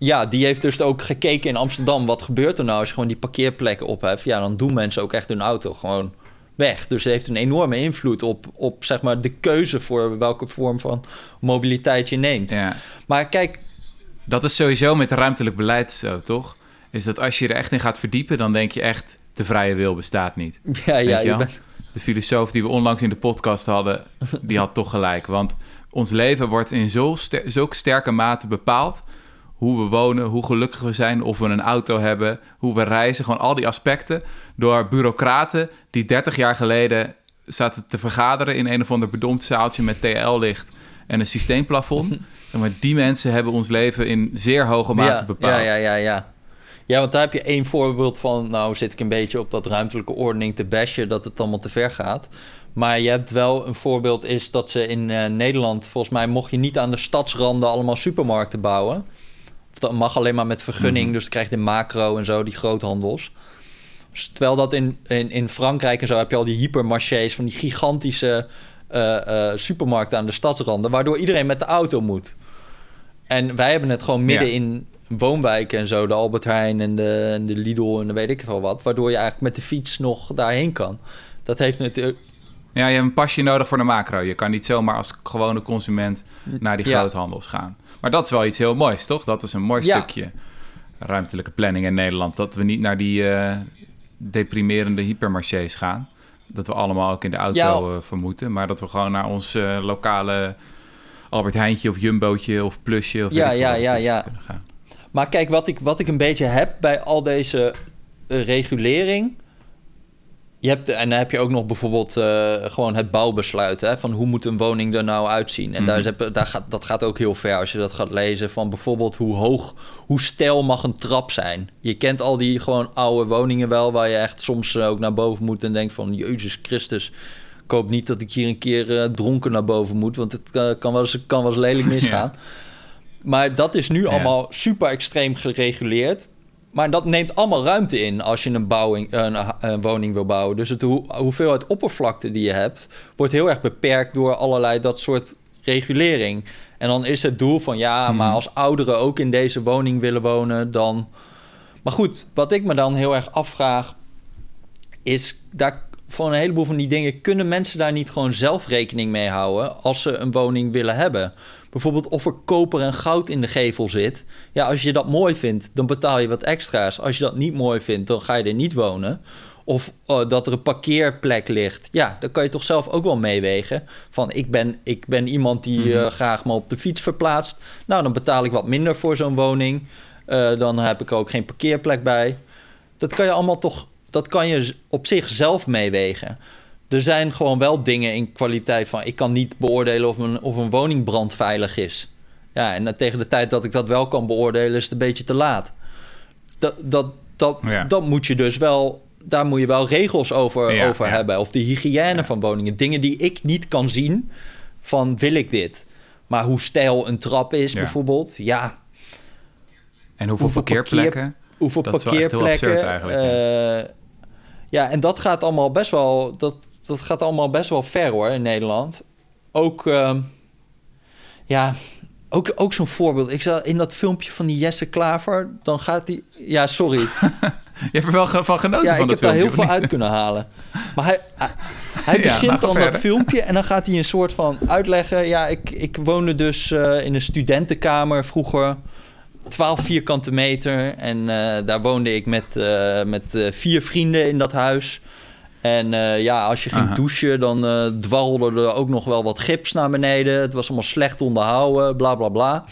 ja, die heeft dus ook gekeken in Amsterdam. Wat gebeurt er nou als je gewoon die parkeerplekken opheft? Ja, dan doen mensen ook echt hun auto gewoon weg. Dus het heeft een enorme invloed op, op zeg maar, de keuze voor welke vorm van mobiliteit je neemt. Ja, Maar kijk, dat is sowieso met ruimtelijk beleid zo, toch? Is dat als je er echt in gaat verdiepen... dan denk je echt, de vrije wil bestaat niet. ja, ja, je bent- De filosoof die we onlangs in de podcast hadden, die had toch gelijk. Want ons leven wordt in zulke sterke mate bepaald. Hoe we wonen, hoe gelukkig we zijn, of we een auto hebben, hoe we reizen. Gewoon al die aspecten. Door bureaucraten die 30 jaar geleden zaten te vergaderen in een of ander bedompt zaaltje met TL-licht en een systeemplafond. Maar die mensen hebben ons leven in zeer hoge mate ja, bepaald. Ja, ja, ja, ja. Ja, want daar heb je één voorbeeld van. Nou, zit ik een beetje op dat ruimtelijke ordening te bashen dat het allemaal te ver gaat. Maar je hebt wel een voorbeeld, is dat ze in eh, Nederland, volgens mij, mocht je niet aan de stadsranden allemaal supermarkten bouwen. Dat mag alleen maar met vergunning, Mhm. dus dan krijg je de macro en zo, die groothandels. Dus terwijl dat in, in, in Frankrijk en zo heb je al die hypermarchés van die gigantische eh, eh, supermarkten aan de stadsranden, waardoor iedereen met de auto moet. En wij hebben het gewoon midden Ja. in woonwijken en zo, de Albert Heijn en de, en de Lidl en de weet ik veel wat, waardoor je eigenlijk met de fiets nog daarheen kan. Dat heeft natuurlijk. Ja, je hebt een pasje nodig voor de macro. Je kan niet zomaar als gewone consument naar die Ja. groothandels gaan. Maar dat is wel iets heel moois, toch? Dat is een mooi Ja. stukje ruimtelijke planning in Nederland. Dat we niet naar die eh, deprimerende hypermarchés gaan. Dat we allemaal ook in de auto Ja. eh, vermoeten. Maar dat we gewoon naar ons eh, lokale Albert Heijntje of Jumbootje of Plusje of Ja, ja, ja, ja. Maar kijk, wat ik, wat ik een beetje heb bij al deze regulering. Je hebt, en dan heb je ook nog bijvoorbeeld eh, gewoon het bouwbesluit. Hè, van hoe moet een woning er nou uitzien? En daar is, heb- daar gaat, dat gaat ook heel ver als je dat gaat lezen. Van bijvoorbeeld hoe hoog, hoe stijl mag een trap zijn? Je kent al die gewoon oude woningen wel... waar je echt soms eh, ook naar boven moet en denkt van... Jezus Christus, ik hoop niet dat ik hier een keer eh, dronken naar boven moet... want het kan, wel eens, kan wel eens lelijk misgaan. Maar dat is nu Ja. allemaal super extreem gereguleerd. Maar dat neemt allemaal ruimte in als je een, bouwing, een, een woning wil bouwen. Dus het hoe, hoeveelheid oppervlakte die je hebt, wordt heel erg beperkt door allerlei dat soort regulering. En dan is het doel van ja, maar als ouderen ook in deze woning willen wonen, dan. Maar goed, wat ik me dan heel erg afvraag, is daar voor een heleboel van die dingen kunnen mensen daar niet gewoon zelf rekening mee houden als ze een woning willen hebben. Bijvoorbeeld of er koper en goud in de gevel zit. Ja, als je dat mooi vindt, dan betaal je wat extra's. Als je dat niet mooi vindt, dan ga je er niet wonen. Of eh, dat er een parkeerplek ligt. Ja, dan kan je toch zelf ook wel meewegen. Van ik ben, ik ben iemand die eh, graag me op de fiets verplaatst. Nou, dan betaal ik wat minder voor zo'n woning. Eh, dan heb ik er ook geen parkeerplek bij. Dat kan je allemaal toch, dat kan je op zich zelf meewegen. Er zijn gewoon wel dingen in kwaliteit van... ik kan niet beoordelen of een, of een woning brandveilig is. Ja, en tegen de tijd dat ik dat wel kan beoordelen... is het een beetje te laat. Dat, dat, dat, Ja. dat moet je dus wel... daar moet je wel regels over, Ja, over ja. hebben. Of de hygiëne van woningen. Dingen die ik niet kan zien van wil ik dit? Maar hoe stijl een trap is bijvoorbeeld... ja, En hoeveel, Hoeveel parkeerplekken? hoeveel Dat is wel echt heel parkeerplekken. absurd eigenlijk, ja, en dat gaat allemaal best wel. Dat, dat gaat allemaal best wel ver hoor in Nederland. Ook. ehm, ja. Ook, ook zo'n voorbeeld. Ik zag in dat filmpje van die Jesse Klaver. Dan gaat hij. Ja, sorry. Je hebt er wel van genoten Ja, van ik heb daar heel veel uit kunnen halen. Maar hij, hij, Ja, begint nou, ga dan dat filmpje en dan gaat hij een soort van uitleggen. Ja, ik, ik woonde dus eh, in een studentenkamer vroeger. 12 vierkante meter. En eh, daar woonde ik met, eh, met vier vrienden in dat huis. En eh, ja, als je ging Aha. douchen, dan eh dwarrelde er ook nog wel wat gips naar beneden. Het was allemaal slecht onderhouden, bla bla bla.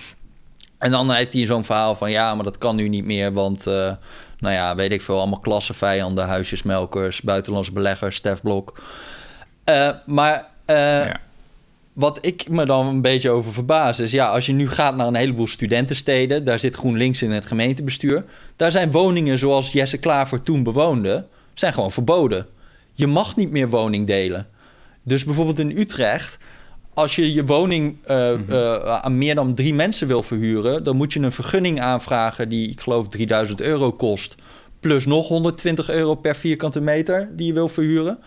En dan heeft hij zo'n verhaal van ja, maar dat kan nu niet meer, want eh, nou ja, weet ik veel, allemaal klassenvijanden, huisjesmelkers, buitenlandse beleggers, Stef Blok. Maar Ja. wat ik me dan een beetje over verbaas is, ja, als je nu gaat naar een heleboel studentensteden, daar zit GroenLinks in het gemeentebestuur, daar zijn woningen zoals Jesse Klaver toen bewoonde, zijn gewoon verboden. Je mag niet meer woning delen. Dus bijvoorbeeld in Utrecht, als je je woning uh, uh, aan meer dan drie mensen wil verhuren, dan moet je een vergunning aanvragen die, ik geloof, 3000 euro kost. Plus nog 120 euro per vierkante meter die je wil verhuren.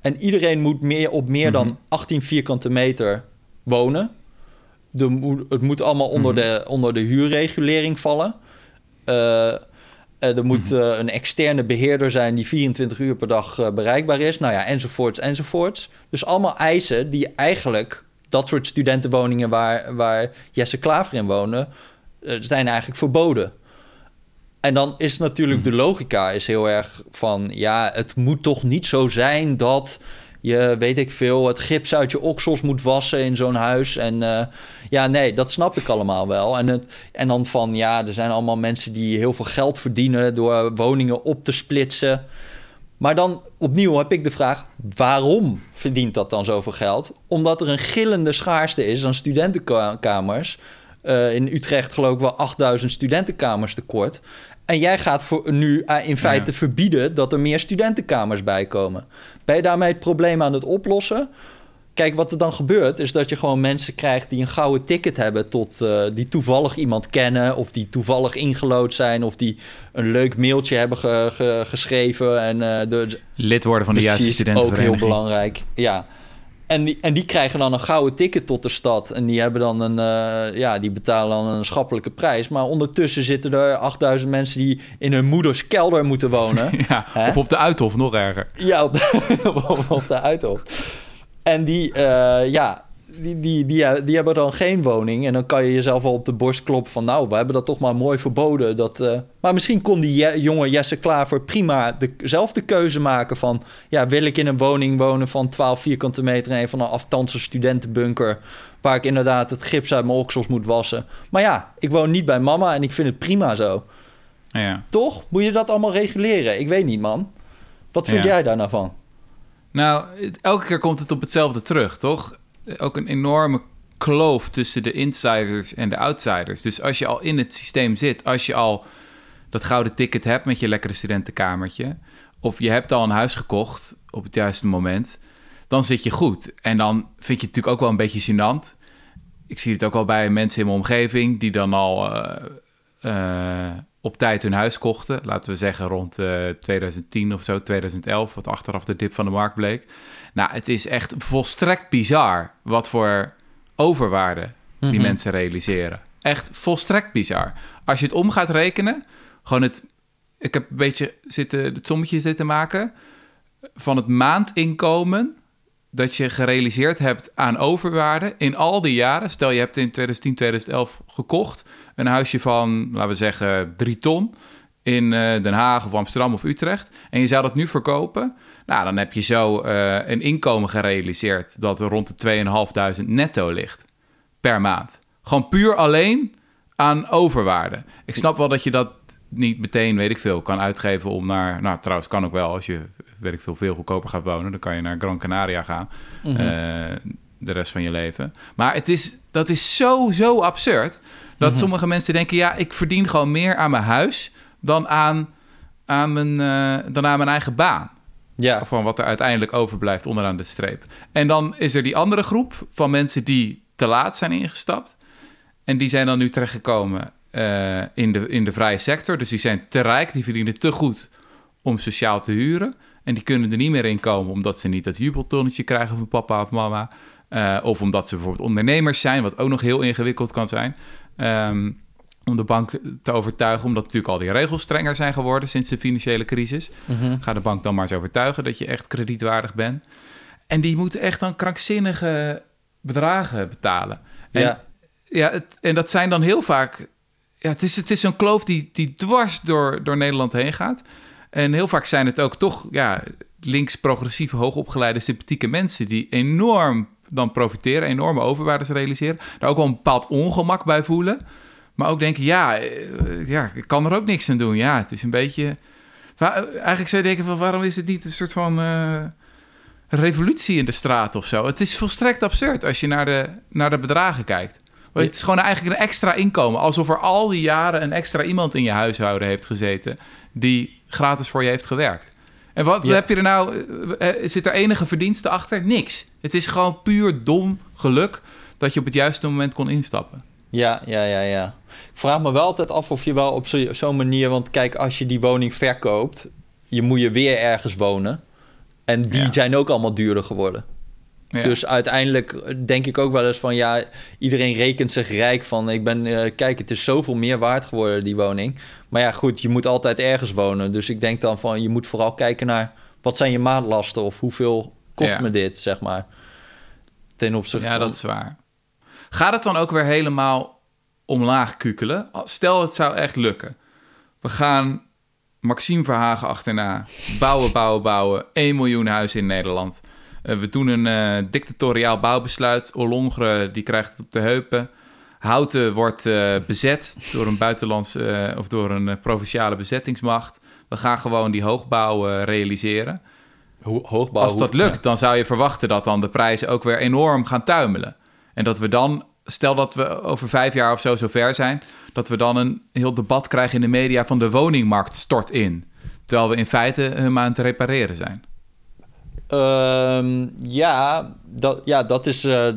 En iedereen moet meer, op meer dan 18 mhm. vierkante meter wonen. De, het moet allemaal onder, mhm. de, onder de huurregulering vallen. Uh, er moet mhm. een externe beheerder zijn die 24 uur per dag bereikbaar is. Nou ja, enzovoorts, enzovoorts. Dus allemaal eisen die eigenlijk dat soort studentenwoningen waar, waar Jesse Klaver in woonde, zijn eigenlijk verboden. En dan is natuurlijk de logica is heel erg van... ja, het moet toch niet zo zijn dat je, weet ik veel... het gips uit je oksels moet wassen in zo'n huis. En uh, ja, nee, dat snap ik allemaal wel. En, het, en dan van, ja, er zijn allemaal mensen die heel veel geld verdienen... door woningen op te splitsen. Maar dan opnieuw heb ik de vraag: waarom verdient dat dan zoveel geld? Omdat er een gillende schaarste is aan studentenkamers. Uh, in Utrecht geloof ik wel 8000 studentenkamers tekort. En jij gaat voor nu uh, in feite verbieden dat er meer studentenkamers bij komen. Ben je daarmee het probleem aan het oplossen? Kijk, wat er dan gebeurt, is dat je gewoon mensen krijgt die een gouden ticket hebben tot uh, die toevallig iemand kennen, of die toevallig ingelood zijn, of die een leuk mailtje hebben ge, ge, geschreven. En, uh, de, Lid worden van de juiste studentenvereniging. Ook heel belangrijk. Ja. En die, en die krijgen dan een gouden ticket tot de stad. En die hebben dan een, uh, ja, die betalen dan een schappelijke prijs. Maar ondertussen zitten er 8000 mensen die in hun moeders kelder moeten wonen. ja, of op de Uithof, nog erger. Ja, op de, op de Uithof. En die, uh, ja, die, die, die, die, hebben dan geen woning. En dan kan je jezelf wel op de borst kloppen van... nou, we hebben dat toch maar mooi verboden. Dat, uh... maar misschien kon die jonge Jesse Klaver prima dezelfde keuze maken van... ja, wil ik in een woning wonen van 12 vierkante meter... en van een aftandse studentenbunker... waar ik inderdaad het gips uit mijn oksels moet wassen. Maar ja, ik woon niet bij mama en ik vind het prima zo. Ja. Toch? Moet je dat allemaal reguleren? Ik weet niet, man. Wat vind jij daar nou van? Nou, elke keer komt het op hetzelfde terug, toch? Ook een enorme kloof tussen de insiders en de outsiders. Dus als je al in het systeem zit, als je al dat gouden ticket hebt met je lekkere studentenkamertje, of je hebt al een huis gekocht op het juiste moment, dan zit je goed. En dan vind je het natuurlijk ook wel een beetje gênant. Ik zie het ook al bij mensen in mijn omgeving die dan al uh, uh, op tijd hun huis kochten. Laten we zeggen rond uh, eh, 2010 of zo, 2011, wat achteraf de dip van de markt bleek. Nou, het is echt volstrekt bizar wat voor overwaarde die mhm. mensen realiseren. Echt volstrekt bizar. Als je het om gaat rekenen, gewoon het... Ik heb een beetje zitten, het sommetje zitten maken van het maandinkomen dat je gerealiseerd hebt aan overwaarde in al die jaren. Stel je hebt in 2010, 2011 gekocht een huisje van, laten we zeggen, drie ton in uh, Den Haag of Amsterdam of Utrecht. En je zou dat nu verkopen. Nou, dan heb je zo uh, een inkomen gerealiseerd dat er rond de 2.500 netto ligt per maand. Gewoon puur alleen aan overwaarde. Ik snap wel dat je dat niet meteen, weet ik veel, kan uitgeven om naar... Nou, trouwens, kan ook wel als je weet ik veel, veel goedkoper gaat wonen. Dan kan je naar Gran Canaria gaan. Mhm. Eh, de rest van je leven. Maar het is, dat is zo, zo absurd. Dat mhm. sommige mensen denken: ja, ik verdien gewoon meer aan mijn huis dan aan, aan, mijn, uh, dan aan mijn eigen baan. Ja. Van wat er uiteindelijk overblijft onderaan de streep. En dan is er die andere groep van mensen die te laat zijn ingestapt. En die zijn dan nu terechtgekomen uh, in, de, in de vrije sector. Dus die zijn te rijk, die verdienen te goed om sociaal te huren. En die kunnen er niet meer in komen omdat ze niet dat jubeltonnetje krijgen van papa of mama. Uh, of omdat ze bijvoorbeeld ondernemers zijn, wat ook nog heel ingewikkeld kan zijn. Um, om de bank te overtuigen, omdat natuurlijk al die regels strenger zijn geworden sinds de financiële crisis. Mm -hmm. Ga de bank dan maar eens overtuigen dat je echt kredietwaardig bent. En die moeten echt dan krankzinnige bedragen betalen. En, ja. Ja, het, en dat zijn dan heel vaak. Ja, het is, het is zo'n kloof die, die dwars door, door Nederland heen gaat. En heel vaak zijn het ook toch ja, links-progressieve, hoogopgeleide, sympathieke mensen die enorm dan profiteren, enorme overwaardes realiseren, daar ook wel een bepaald ongemak bij voelen. Maar ook denken, ja, eh, ja, ik kan er ook niks aan doen. Ja, het is een beetje. Eigenlijk zou je denken: van waarom is het niet een soort van uh, revolutie in de straat of zo? Het is volstrekt absurd als je naar de, naar de bedragen kijkt. Het is gewoon eigenlijk een extra inkomen. Alsof er al die jaren een extra iemand in je huishouden heeft gezeten. die gratis voor je heeft gewerkt. En wat Ja. heb je er nou? eh, eh, Zit er enige verdienste achter? Niks. Het is gewoon puur dom geluk dat je op het juiste moment kon instappen. Ja, ja, ja, ja. Ik vraag me wel altijd af of je wel op zo- zo'n manier... Want kijk, als je die woning verkoopt... je moet je weer ergens wonen. En die Ja. zijn ook allemaal duurder geworden. Ja. Dus uiteindelijk denk ik ook wel eens van... ja, iedereen rekent zich rijk van... ik ben, eh, kijk, het is zoveel meer waard geworden, die woning. Maar ja, goed, je moet altijd ergens wonen. Dus ik denk dan van, je moet vooral kijken naar... wat zijn je maandlasten of hoeveel kost Ja. me dit, zeg maar. Ten opzichte Ja, van... dat is waar. Gaat het dan ook weer helemaal omlaag kukelen? Stel, het zou echt lukken. We gaan Maxime Verhagen achterna. Bouwen, bouwen, bouwen. 1 miljoen huizen in Nederland. Eh, we doen een eh, dictatoriaal bouwbesluit. Ollongre die krijgt het op de heupen. Houten wordt eh, bezet door een buitenlandse of door een provinciale bezettingsmacht. We gaan gewoon die hoogbouw realiseren. Ho- hoogbouw... Als dat lukt, dan zou je verwachten dat dan de prijzen ook weer enorm gaan tuimelen. En dat we dan, stel dat we over vijf jaar of zo zover zijn, dat we dan een heel debat krijgen in de media van de woningmarkt stort in. Terwijl we in feite hem aan het repareren zijn. Ehm, ja, dat, ja, dat is. eh, eh,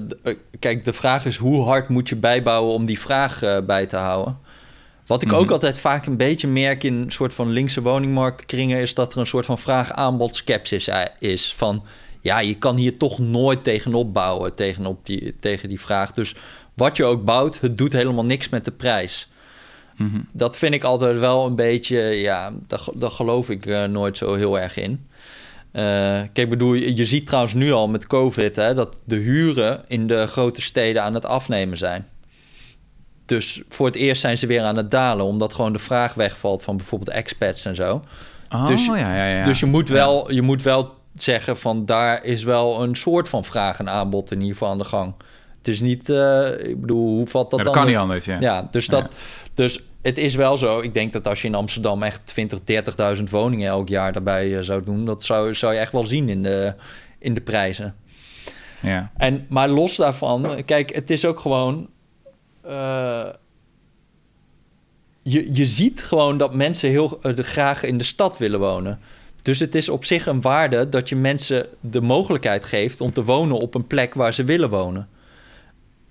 kijk, de vraag is hoe hard moet je bijbouwen om die vraag eh, bij te houden. Wat ik ook Mhm. altijd vaak een beetje merk in een soort van linkse woningmarktkringen, is dat er een soort van vraag-aanbod skepsis eh, is. Van ja, je kan hier toch nooit tegenop bouwen tegenop die, tegen die vraag. Dus wat je ook bouwt, het doet helemaal niks met de prijs. Mhm. Dat vind ik altijd wel een beetje, ja, daar, daar geloof ik nooit zo heel erg in. Eh, kijk, bedoel, je, je ziet trouwens nu al met COVID hè, dat de huren in de grote steden aan het afnemen zijn. Dus voor het eerst zijn ze weer aan het dalen, omdat gewoon de vraag wegvalt van bijvoorbeeld expats en zo. Oh, Dus- ja, ja, ja. Dus je moet, wel, je moet wel zeggen van daar is wel een soort van vraag en aanbod in ieder geval aan de gang. Het is niet, eh, ik bedoel, hoe valt dat Ja, dat dan? kan niet anders, ja. Ja, dus, dat, dus het is wel zo. Ik denk dat als je in Amsterdam echt 20, 30.000 woningen elk jaar daarbij eh, zou doen, dat zou, zou je echt wel zien in de, in de prijzen. Ja. En, maar los daarvan, kijk, het is ook gewoon. eh, je, je ziet gewoon dat mensen heel eh, graag in de stad willen wonen. Dus het is op zich een waarde dat je mensen de mogelijkheid geeft om te wonen op een plek waar ze willen wonen.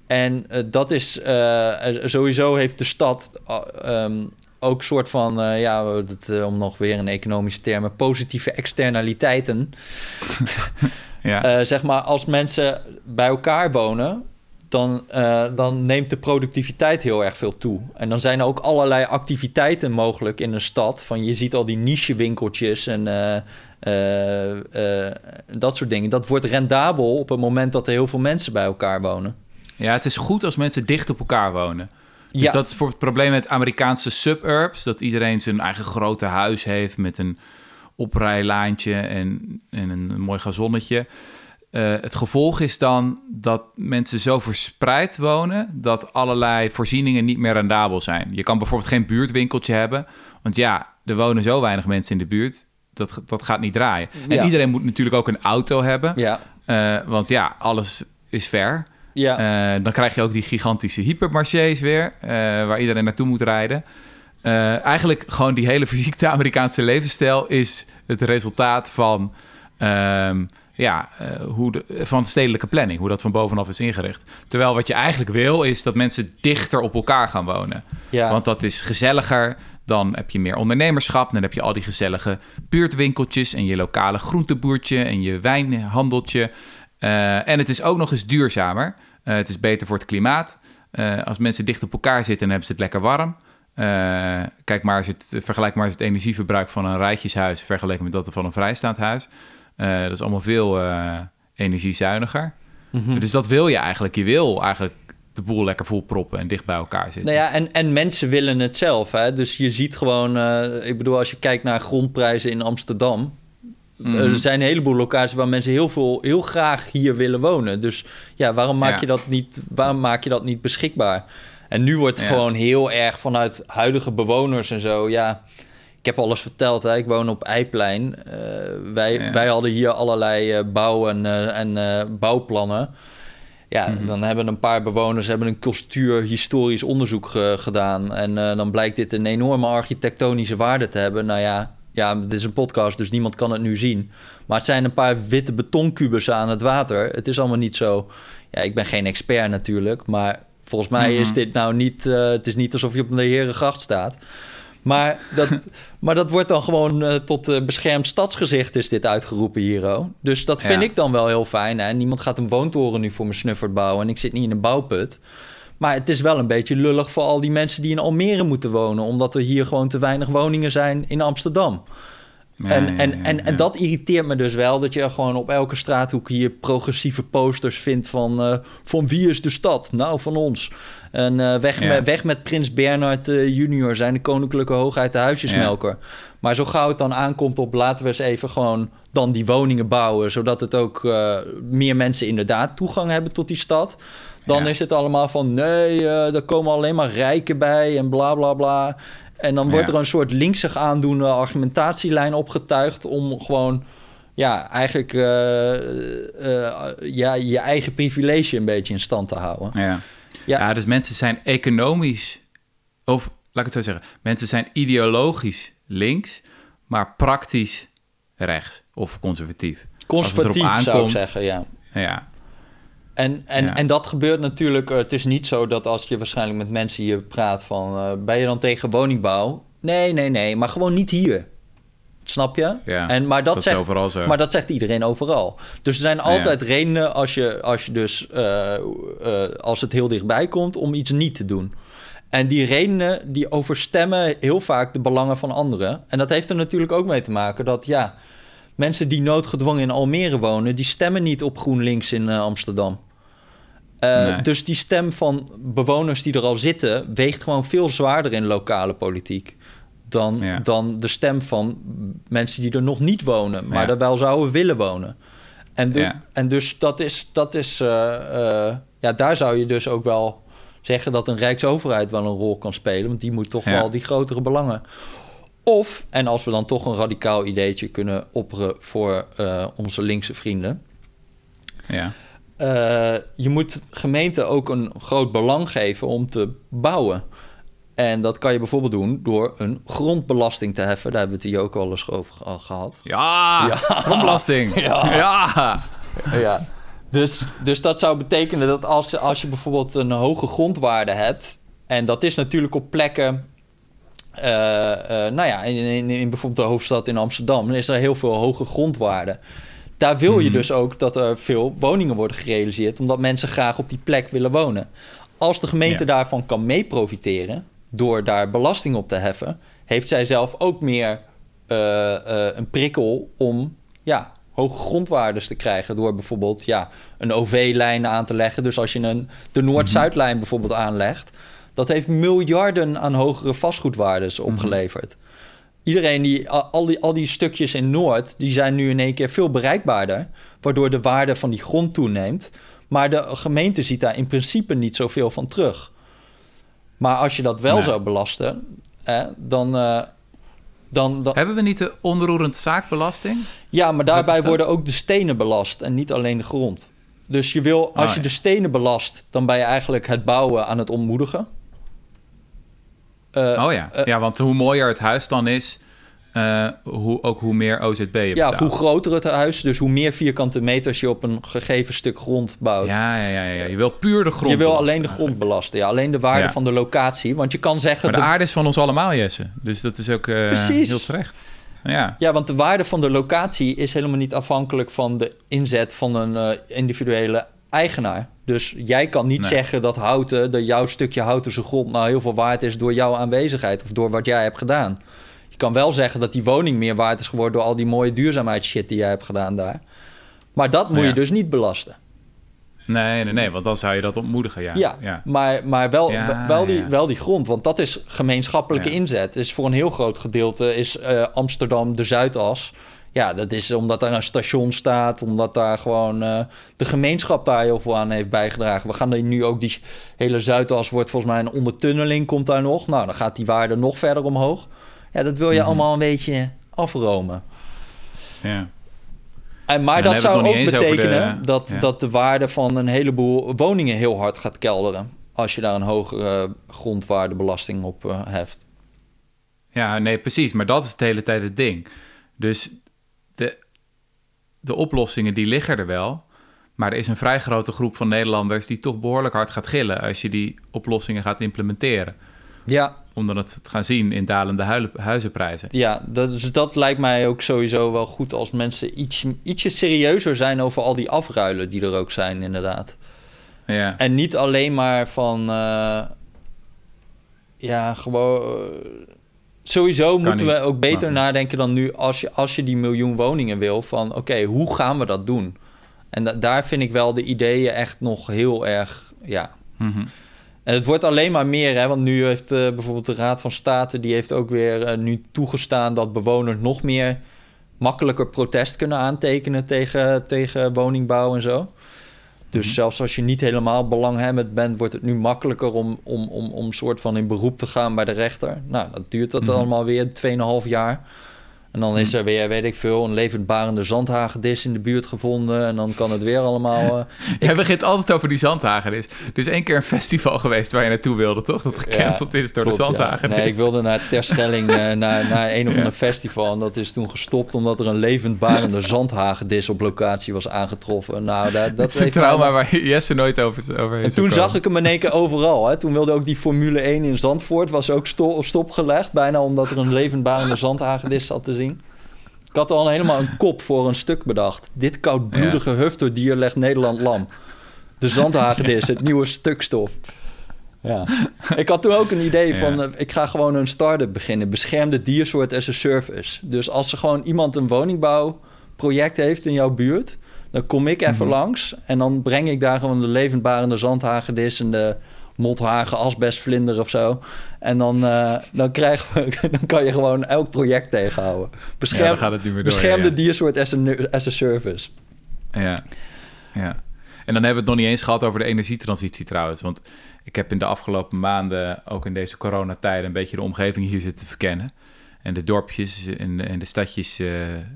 En eh, dat is eh, sowieso heeft de stad ehm, ook soort van, ja, dat, om nog weer een economische termen, positieve externaliteiten. Ja. Zeg maar, als mensen bij elkaar wonen, dan, dan neemt de productiviteit heel erg veel toe. En dan zijn er ook allerlei activiteiten mogelijk in een stad. Van je ziet al die niche-winkeltjes en dat soort dingen. Dat wordt rendabel op het moment dat er heel veel mensen bij elkaar wonen. Ja, het is goed als mensen dicht op elkaar wonen. Dus Ja. dat is voor het probleem met Amerikaanse suburbs. Dat iedereen zijn eigen grote huis heeft met een oprijlaantje en, en een, mooi gazonnetje. Eh, het gevolg is dan dat mensen zo verspreid wonen dat allerlei voorzieningen niet meer rendabel zijn. Je kan bijvoorbeeld geen buurtwinkeltje hebben, want ja, er wonen zo weinig mensen in de buurt. Dat, dat gaat niet draaien. En iedereen moet natuurlijk ook een auto hebben. Ja, eh, want ja, alles is ver. Ja. Eh, dan krijg je ook die gigantische hypermarchés weer, eh, waar iedereen naartoe moet rijden. Eh, eigenlijk gewoon die hele verziekte Amerikaanse levensstijl is het resultaat van, ehm, ja, hoe de, van stedelijke planning, hoe dat van bovenaf is ingericht. Terwijl wat je eigenlijk wil, is dat mensen dichter op elkaar gaan wonen. ja. Want dat is gezelliger. Dan heb je meer ondernemerschap. Dan heb je al die gezellige buurtwinkeltjes en je lokale groenteboertje en je wijnhandeltje. En het is ook nog eens duurzamer. Eh, het is beter voor het klimaat. Eh, als mensen dicht op elkaar zitten, dan hebben ze het lekker warm. Eh, kijk maar eens het, vergelijk maar eens het energieverbruik van een rijtjeshuis vergeleken met dat van een vrijstaand huis. Dat is allemaal veel energiezuiniger. Mhm. Dus dat wil je eigenlijk. Je wil eigenlijk de boel lekker vol proppen en dicht bij elkaar zitten. Nou ja, en, en mensen willen het zelf. Hè? Dus je ziet gewoon, ik bedoel, als je kijkt naar grondprijzen in Amsterdam. Mhm. Er zijn een heleboel locaties waar mensen heel, veel, heel graag hier willen wonen. Dus ja, waarom maak, Ja. je, dat niet, waarom maak je dat niet beschikbaar? En nu wordt het Ja. gewoon heel erg vanuit huidige bewoners en zo. Ja, ik heb alles verteld. Hè? Ik woon op Eiplein. Eh, wij, Ja. wij hadden hier allerlei eh, bouw- en, en eh, bouwplannen. Ja, Mhm. dan hebben een paar bewoners hebben een cultuur historisch onderzoek ge- gedaan. En dan blijkt dit een enorme architectonische waarde te hebben. Nou ja, Ja, het is een podcast, dus niemand kan het nu zien. Maar het zijn een paar witte betonkubus aan het water. Het is allemaal niet zo... Ja, ik ben geen expert natuurlijk, maar volgens mij is Mhm. dit nou niet... eh, het is niet alsof je op de Herengracht staat. Maar dat, maar dat wordt dan gewoon eh, tot eh, beschermd stadsgezicht is dit uitgeroepen hier. oh. Dus dat vind Ja. ik dan wel heel fijn. Hè? Niemand gaat een woontoren nu voor mijn snuffert bouwen... en ik zit niet in een bouwput. Maar het is wel een beetje lullig voor al die mensen die in Almere moeten wonen... omdat er hier gewoon te weinig woningen zijn in Amsterdam. Ja, en, ja, en, ja, en, en dat irriteert me dus wel... dat je gewoon op elke straathoek hier progressieve posters vindt van... eh, van wie is de stad? Nou, van ons. En eh, weg, met, weg met prins Bernhard eh, junior... zijn de koninklijke hoogheid de huisjesmelker. Maar zo gauw het dan aankomt op... laten we eens even gewoon dan die woningen bouwen... zodat het ook meer mensen inderdaad toegang hebben tot die stad... Dan Ja. is het allemaal van nee, eh er komen alleen maar rijken bij en bla bla bla. En dan wordt Ja. er een soort linksig aandoende argumentatielijn opgetuigd om gewoon, ja, eigenlijk eh, eh, ja, je eigen privilege een beetje in stand te houden. Ja. Ja. Ja. dus mensen zijn economisch, of laat ik het zo zeggen, mensen zijn ideologisch links, maar praktisch rechts of conservatief. Conservatief Als het erop zou ik aankomt- zeggen, ja. Ja, En, en, Ja. en dat gebeurt natuurlijk. eh, Het is niet zo dat als je waarschijnlijk met mensen hier praat van... eh, ben je dan tegen woningbouw? Nee, nee, nee, maar gewoon niet hier. Snap je? Ja, en, maar dat, dat is zegt, overal zo. Maar dat zegt iedereen overal. Dus er zijn altijd redenen als je, als je dus... eh, als het heel dichtbij komt om iets niet te doen. En die redenen die overstemmen heel vaak de belangen van anderen. En dat heeft er natuurlijk ook mee te maken dat... ja, mensen die noodgedwongen in Almere wonen... die stemmen niet op GroenLinks in Amsterdam. Eh, Nee. Dus die stem van bewoners die er al zitten... weegt gewoon veel zwaarder in lokale politiek... dan, Ja. dan de stem van mensen die er nog niet wonen... maar Ja. er wel zouden willen wonen. En, de- Ja. en dus dat is... Dat is eh, eh, ja, daar zou je dus ook wel zeggen... dat een rijksoverheid wel een rol kan spelen... want die moet toch wel die grotere belangen... Of, en als we dan toch een radicaal ideetje kunnen opperen voor onze linkse vrienden. ja. Eh, je moet gemeenten ook een groot belang geven om te bouwen. En dat kan je bijvoorbeeld doen door een grondbelasting te heffen. Daar hebben we het hier ook al eens over ge- gehad. Ja, Ja. grondbelasting. Ja. ja. Ja. Dus, dus dat zou betekenen dat als, als je bijvoorbeeld een hoge grondwaarde hebt... en dat is natuurlijk op plekken... eh, eh, nou ja, in, in, in bijvoorbeeld de hoofdstad in Amsterdam... is er heel veel hoge grondwaarde. Daar wil je dus ook dat er veel woningen worden gerealiseerd... omdat mensen graag op die plek willen wonen. Als de gemeente Ja. daarvan kan meeprofiteren... door daar belasting op te heffen... heeft zij zelf ook meer eh, eh, een prikkel om ja, hoge grondwaardes te krijgen. Door bijvoorbeeld ja, een OV-lijn aan te leggen. Dus als je een, de Noord-Zuidlijn bijvoorbeeld aanlegt... dat heeft miljarden aan hogere vastgoedwaardes opgeleverd. Iedereen die, al- die, al die stukjes in Noord, die zijn nu in één keer veel bereikbaarder. Waardoor de waarde van die grond toeneemt. Maar de gemeente ziet daar in principe niet zoveel van terug. Maar als je dat wel Nee. zou belasten, hè, dan, eh, dan, dan, Hebben we niet de onroerend zaakbelasting? ja, maar daarbij worden ook de stenen belast en niet alleen de grond. Dus je wil, als Oh, je de stenen belast, dan ben je eigenlijk het bouwen aan het ontmoedigen. Eh, oh ja. eh, ja, want hoe mooier het huis dan is, eh, hoe, ook hoe meer OZB je ja, betaalt. of hoe groter het huis, dus hoe meer vierkante meters je op een gegeven stuk grond bouwt. Ja, ja, ja, ja. Je wil puur de grond je wil alleen de grond belasten, ja, alleen de waarde Ja. van de locatie. Want je kan zeggen, Maar de de- aarde is van ons allemaal, Jesse. Dus dat is ook Precies. heel terecht. Ja, ja, want de waarde van de locatie is helemaal niet afhankelijk van de inzet van een individuele eigenaar. Dus jij kan niet Nee. zeggen dat houten, dat jouw stukje houtense grond nou heel veel waard is door jouw aanwezigheid of door wat jij hebt gedaan. Je kan wel zeggen dat die woning meer waard is geworden door al die mooie duurzaamheidsshit die jij hebt gedaan daar. Maar dat moet Ja. je dus niet belasten. nee, nee, nee, want dan zou je dat ontmoedigen, ja. Ja, ja. Maar, maar wel, Ja, wel, die, wel die grond, want dat is gemeenschappelijke inzet. Is voor een heel groot gedeelte is eh, Amsterdam de Zuidas. Ja, dat is omdat daar een station staat, omdat daar gewoon eh, de gemeenschap daar heel veel aan heeft bijgedragen. We gaan er nu ook die hele Zuidas wordt volgens mij een ondertunneling komt daar nog. Nou, dan gaat die waarde nog verder omhoog. Ja, dat wil je Mhm. allemaal een beetje afromen. ja. En, maar En dat zou ook betekenen de- dat, ja. dat de waarde van een heleboel woningen heel hard gaat kelderen. Als je daar een hogere grondwaardebelasting op eh, heft. Ja, nee, precies. Maar dat is de hele tijd het ding. Dus de oplossingen die liggen er wel. Maar er is een vrij grote groep van Nederlanders die toch behoorlijk hard gaat gillen als je die oplossingen gaat implementeren. Ja, Omdat het gaan zien in dalende huizenprijzen. ja dat, dus dat lijkt mij ook sowieso wel goed als mensen iets, ietsje serieuzer zijn over al die afruilen die er ook zijn, inderdaad. Ja, En niet alleen maar van. eh, ja, gewoon. eh, sowieso moeten we ook beter Maar- nadenken dan nu. Als je, als je die miljoen woningen wil. Van oké, hoe gaan we dat doen? En da- daar vind ik wel de ideeën echt nog heel erg. Ja. Mhm. En het wordt alleen maar meer, hè? want nu heeft eh, bijvoorbeeld de Raad van State... die heeft ook weer eh, nu toegestaan dat bewoners nog meer... makkelijker protest kunnen aantekenen tegen, tegen woningbouw en zo. Dus Mhm. zelfs als je niet helemaal belanghebbend bent... wordt het nu makkelijker om, om, om, om soort van in beroep te gaan bij de rechter. Nou, dat duurt dat Mhm. allemaal weer 2,5 jaar... En dan is er weer, weet ik veel, een levendbarende zandhagedis in de buurt gevonden. En dan kan het weer allemaal... eh, Jij begint altijd over die zandhagedis. Er is één keer een festival geweest waar je naartoe wilde, toch? Dat gecanceld is door Klopt, de ja. zandhagedis. Nee, ik wilde naar Terschelling, eh naar, naar een of ander festival. En dat is toen gestopt omdat er een levendbarende zandhagedis op locatie was aangetroffen. Nou, dat, dat is een trauma waar Jesse nooit over, over En toen zag ik hem in één keer overal. Hè. Toen wilde ook die Formule 1 in Zandvoort, was ook sto stopgelegd. Bijna omdat er een levendbarende zandhagedis zat te zien. Ik had al helemaal een kop voor een stuk bedacht. Dit koudbloedige hufterdier legt Nederland lam. De zandhagedis, het nieuwe stukstof. Ja. Ik had toen ook een idee van... Ja. eh, ik ga gewoon een start-up beginnen. Beschermde diersoort as a service. Dus als er gewoon iemand een woningbouwproject heeft in jouw buurt... dan kom ik even Mhm. langs... en dan breng ik daar gewoon de levendbarende zandhagedis... en de mothagen asbestvlinder of zo. En dan, eh, dan, krijgen we, dan kan je gewoon elk project tegenhouden. Bescherm, Ja, dan gaat het niet meer door, beschermde ja, ja. diersoort as a, as a service. Ja, ja. En dan hebben we het nog niet eens gehad over de energietransitie trouwens. Want ik heb in de afgelopen maanden, ook in deze coronatijden, een beetje de omgeving hier zitten verkennen. En de dorpjes en, en de stadjes eh,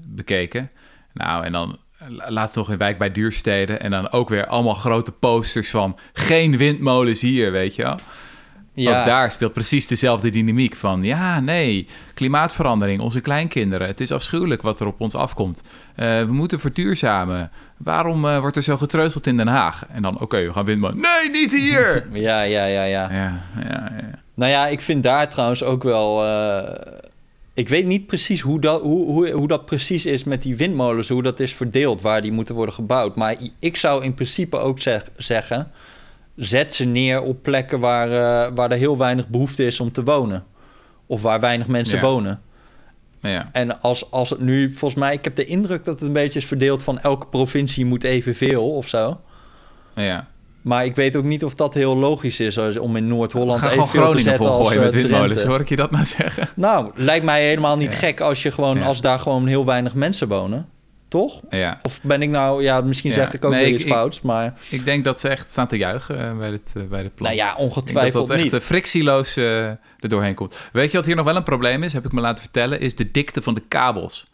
bekeken. Nou, en dan laatst nog in wijk bij Duursteden. En dan ook weer allemaal grote posters van geen windmolens hier, weet je wel. Ook daar speelt precies dezelfde dynamiek van... ja, nee, klimaatverandering, onze kleinkinderen. Het is afschuwelijk wat er op ons afkomt. Eh, we moeten verduurzamen. Waarom eh, wordt er zo getreuzeld in Den Haag? En dan, oké, we gaan windmolen. Nee, niet hier! Ja, ja, ja, ja. ja, ja, ja. Nou ja, ik vind daar trouwens ook wel. eh, ik weet niet precies hoe dat, hoe, hoe, hoe dat precies is met die windmolens, hoe dat is verdeeld, waar die moeten worden gebouwd. Maar ik zou in principe ook zeg- zeggen: zet ze neer op plekken waar, eh, waar er heel weinig behoefte is om te wonen. Of waar weinig mensen Ja. wonen. ja. En als, als het nu, volgens mij, ik heb de indruk dat het een beetje is verdeeld van elke provincie moet evenveel of zo. ja. Maar ik weet ook niet of dat heel logisch is als- om in Noord-Holland gewoon evenveel te Groningen zetten als volgooien eh, met windmolens. Hoor ik je dat nou zeggen? Nou, lijkt mij helemaal niet Ja. gek als, je gewoon, Ja. als daar gewoon heel weinig mensen wonen. Toch? Ja. Of ben ik nou... Ja, misschien zeg ik ook Nee, weer iets fouts, maar... Ik denk dat ze echt staan te juichen eh, bij, dit, eh, bij dit plan. Nou ja, Ik denk ongetwijfeld dat dat echt niet. frictieloos eh er doorheen komt. Weet je wat hier nog wel een probleem is? Heb ik me laten vertellen. Is de dikte van de kabels.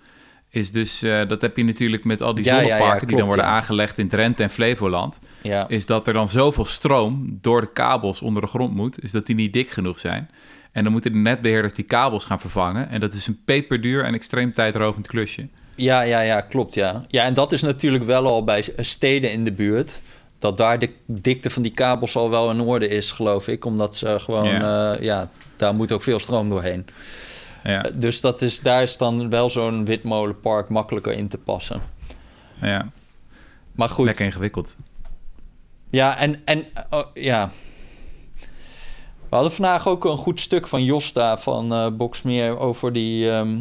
Is dus, eh, dat heb je natuurlijk met al die Ja, ja, ja, zonneparken... die dan worden aangelegd in Drenthe en Flevoland. Ja. Is dat er dan zoveel stroom door de kabels onder de grond moet... is dat die niet dik genoeg zijn. En dan moeten de netbeheerders die kabels gaan vervangen. En dat is een peperduur en extreem tijdrovend klusje. Ja, ja, ja, klopt, ja. Ja, en dat is natuurlijk wel al bij steden in de buurt... dat daar de dikte van die kabels al wel in orde is, geloof ik. Omdat ze gewoon... Ja. Ja daar moet ook veel stroom doorheen. Ja, Eh, Dus dat is, daar is dan wel zo'n witmolenpark makkelijker in te passen. ja. Maar goed, lekker ingewikkeld. Ja, en, en oh, ja. We hadden vandaag ook een goed stuk van Josta van eh Boxmeer over die. ehm,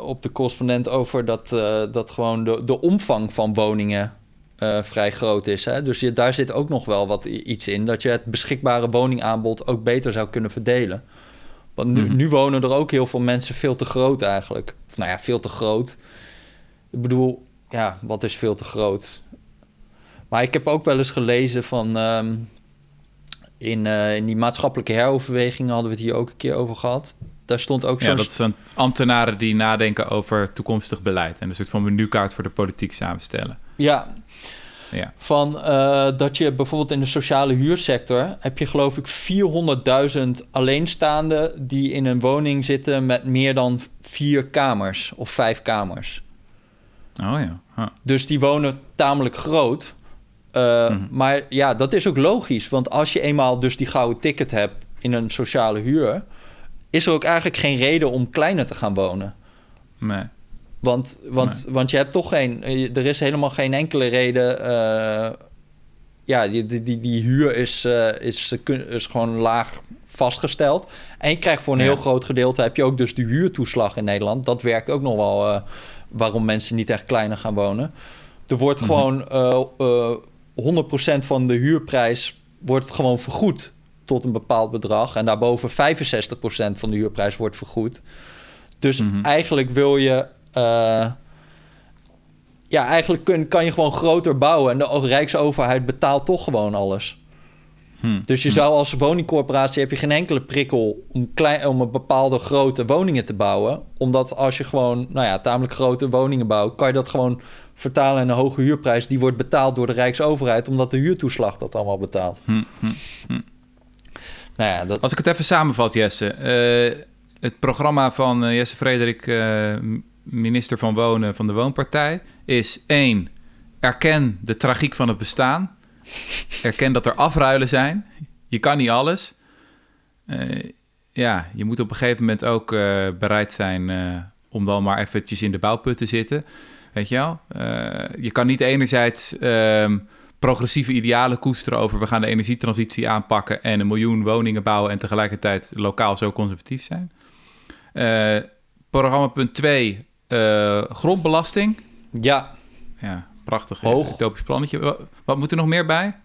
op de correspondent over dat, eh, dat gewoon de, de omvang van woningen eh, vrij groot is. Hè? Dus je, daar zit ook nog wel wat iets in. Dat je het beschikbare woningaanbod ook beter zou kunnen verdelen. Want nu, Mhm. nu wonen er ook heel veel mensen veel te groot eigenlijk. Of nou ja, veel te groot. Ik bedoel, ja, wat is veel te groot? Maar ik heb ook wel eens gelezen van... ehm, in, eh, in die maatschappelijke heroverwegingen hadden we het hier ook een keer over gehad. Daar stond ook Ja, zo'n... dat zijn ambtenaren die nadenken over toekomstig beleid... en een soort van menukaart voor de politiek samenstellen. Ja, Ja. Van eh, dat je bijvoorbeeld in de sociale huursector heb je geloof ik 400.000 alleenstaanden die in een woning zitten met meer dan vier kamers of vijf kamers. Oh ja. Huh. Dus die wonen tamelijk groot. Uh, Mhm. Maar ja, dat is ook logisch. Want als je eenmaal dus die gouden ticket hebt in een sociale huur, is er ook eigenlijk geen reden om kleiner te gaan wonen. Nee. Want, want, want je hebt toch geen. Er is helemaal geen enkele reden. eh, ja, die, die, die, die huur is, eh, is, is gewoon laag vastgesteld. En je krijgt voor een Ja. heel groot gedeelte. heb je ook dus de huurtoeslag in Nederland. Dat werkt ook nog wel. eh, waarom mensen niet echt kleiner gaan wonen. Er wordt Mhm. gewoon. eh eh 100% van de huurprijs wordt gewoon vergoed. Tot een bepaald bedrag. En daarboven 65% van de huurprijs wordt vergoed. Dus Mhm. eigenlijk wil je. Eh, ja, eigenlijk kun, kan je gewoon groter bouwen. En de Rijksoverheid betaalt toch gewoon alles. Hm. Dus je zou als woningcorporatie heb je geen enkele prikkel om, klein, om een bepaalde grote woningen te bouwen. Omdat als je gewoon, nou ja, tamelijk grote woningen bouwt, kan je dat gewoon vertalen in een hoge huurprijs. Die wordt betaald door de Rijksoverheid, omdat de huurtoeslag dat allemaal betaalt. Hm, hm. Nou ja, dat, Als ik het even samenvat, Jesse. eh, het programma van eh, Jesse Frederik, minister van Wonen van de Woonpartij, is één: Erken de tragiek van het bestaan. Erken dat er afruilen zijn. Je kan niet alles. Eh, ja, je moet op een gegeven moment ook eh, bereid zijn eh, om dan maar eventjes in de bouwput te zitten. Weet je wel? Je kan niet enerzijds ehm, progressieve idealen koesteren over we gaan de energietransitie aanpakken en een miljoen woningen bouwen en tegelijkertijd lokaal zo conservatief zijn. Programma punt 2, grondbelasting. ja, Ja, prachtig. Hoog. eh, Utopisch plannetje. Wat, wat moet er nog meer bij?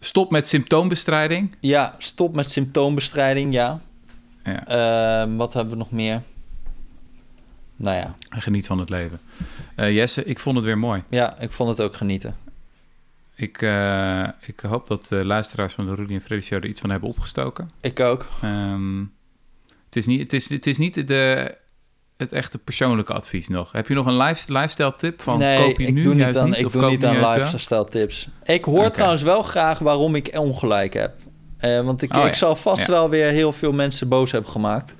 Stop met symptoombestrijding. ja, stop met symptoombestrijding, ja. Ja, Ehm, wat hebben we nog meer? Nou ja, en geniet van het leven. Eh, Jesse, ik vond het weer mooi. ja, ik vond het ook genieten. Ik, eh, ik hoop dat de luisteraars van de Rudy en Freddy Show er iets van hebben opgestoken. Ik ook. Ehm, het, is niet, het, is, het is niet de, het echte persoonlijke advies nog. Heb je nog een life, lifestyle tip van nee, koop je ik doe niet aan, niet? ik doe koop niet aan lifestyle tips. Ik hoor trouwens wel graag waarom ik ongelijk heb. Eh, want ik, Oh, ik ja. zal vast Ja. wel weer heel veel mensen boos hebben gemaakt.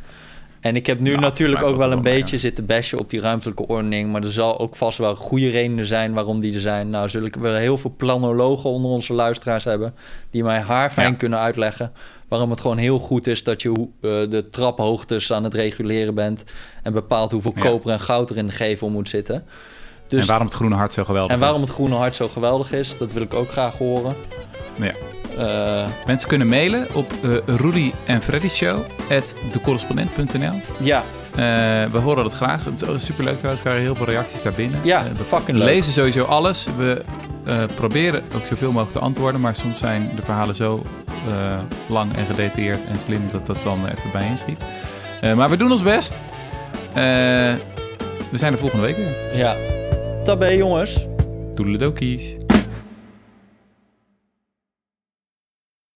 En ik heb nu Nou, natuurlijk ook wel een beetje zitten bashen op die ruimtelijke ordening. Maar er zal ook vast wel goede redenen zijn waarom die er zijn. Nou, zullen we heel veel planologen onder onze luisteraars hebben... die mij haarfijn Ja. kunnen uitleggen... waarom het gewoon heel goed is dat je eh, de traphoogtes aan het reguleren bent... en bepaalt hoeveel Ja. koper en goud er in de gevel moet zitten. Dus en waarom het groene hart zo geweldig en waarom is. het Groene Hart zo geweldig is, dat wil ik ook graag horen. Ja. Eh, Mensen kunnen mailen op uh, Rudy en Freddy Show at decorrespondent.nl. ja, we horen dat graag. Het is superleuk trouwens. Er krijgen heel veel reacties daarbinnen. ja Eh, we fucking leuk. lezen sowieso alles. We eh, proberen ook zoveel mogelijk te antwoorden. Maar soms zijn de verhalen zo eh, lang en gedetailleerd en slim dat dat dan even bij inschiet. Eh, maar we doen ons best. Eh, we zijn er volgende week weer. Ja. Tabé jongens. Toedeledokies.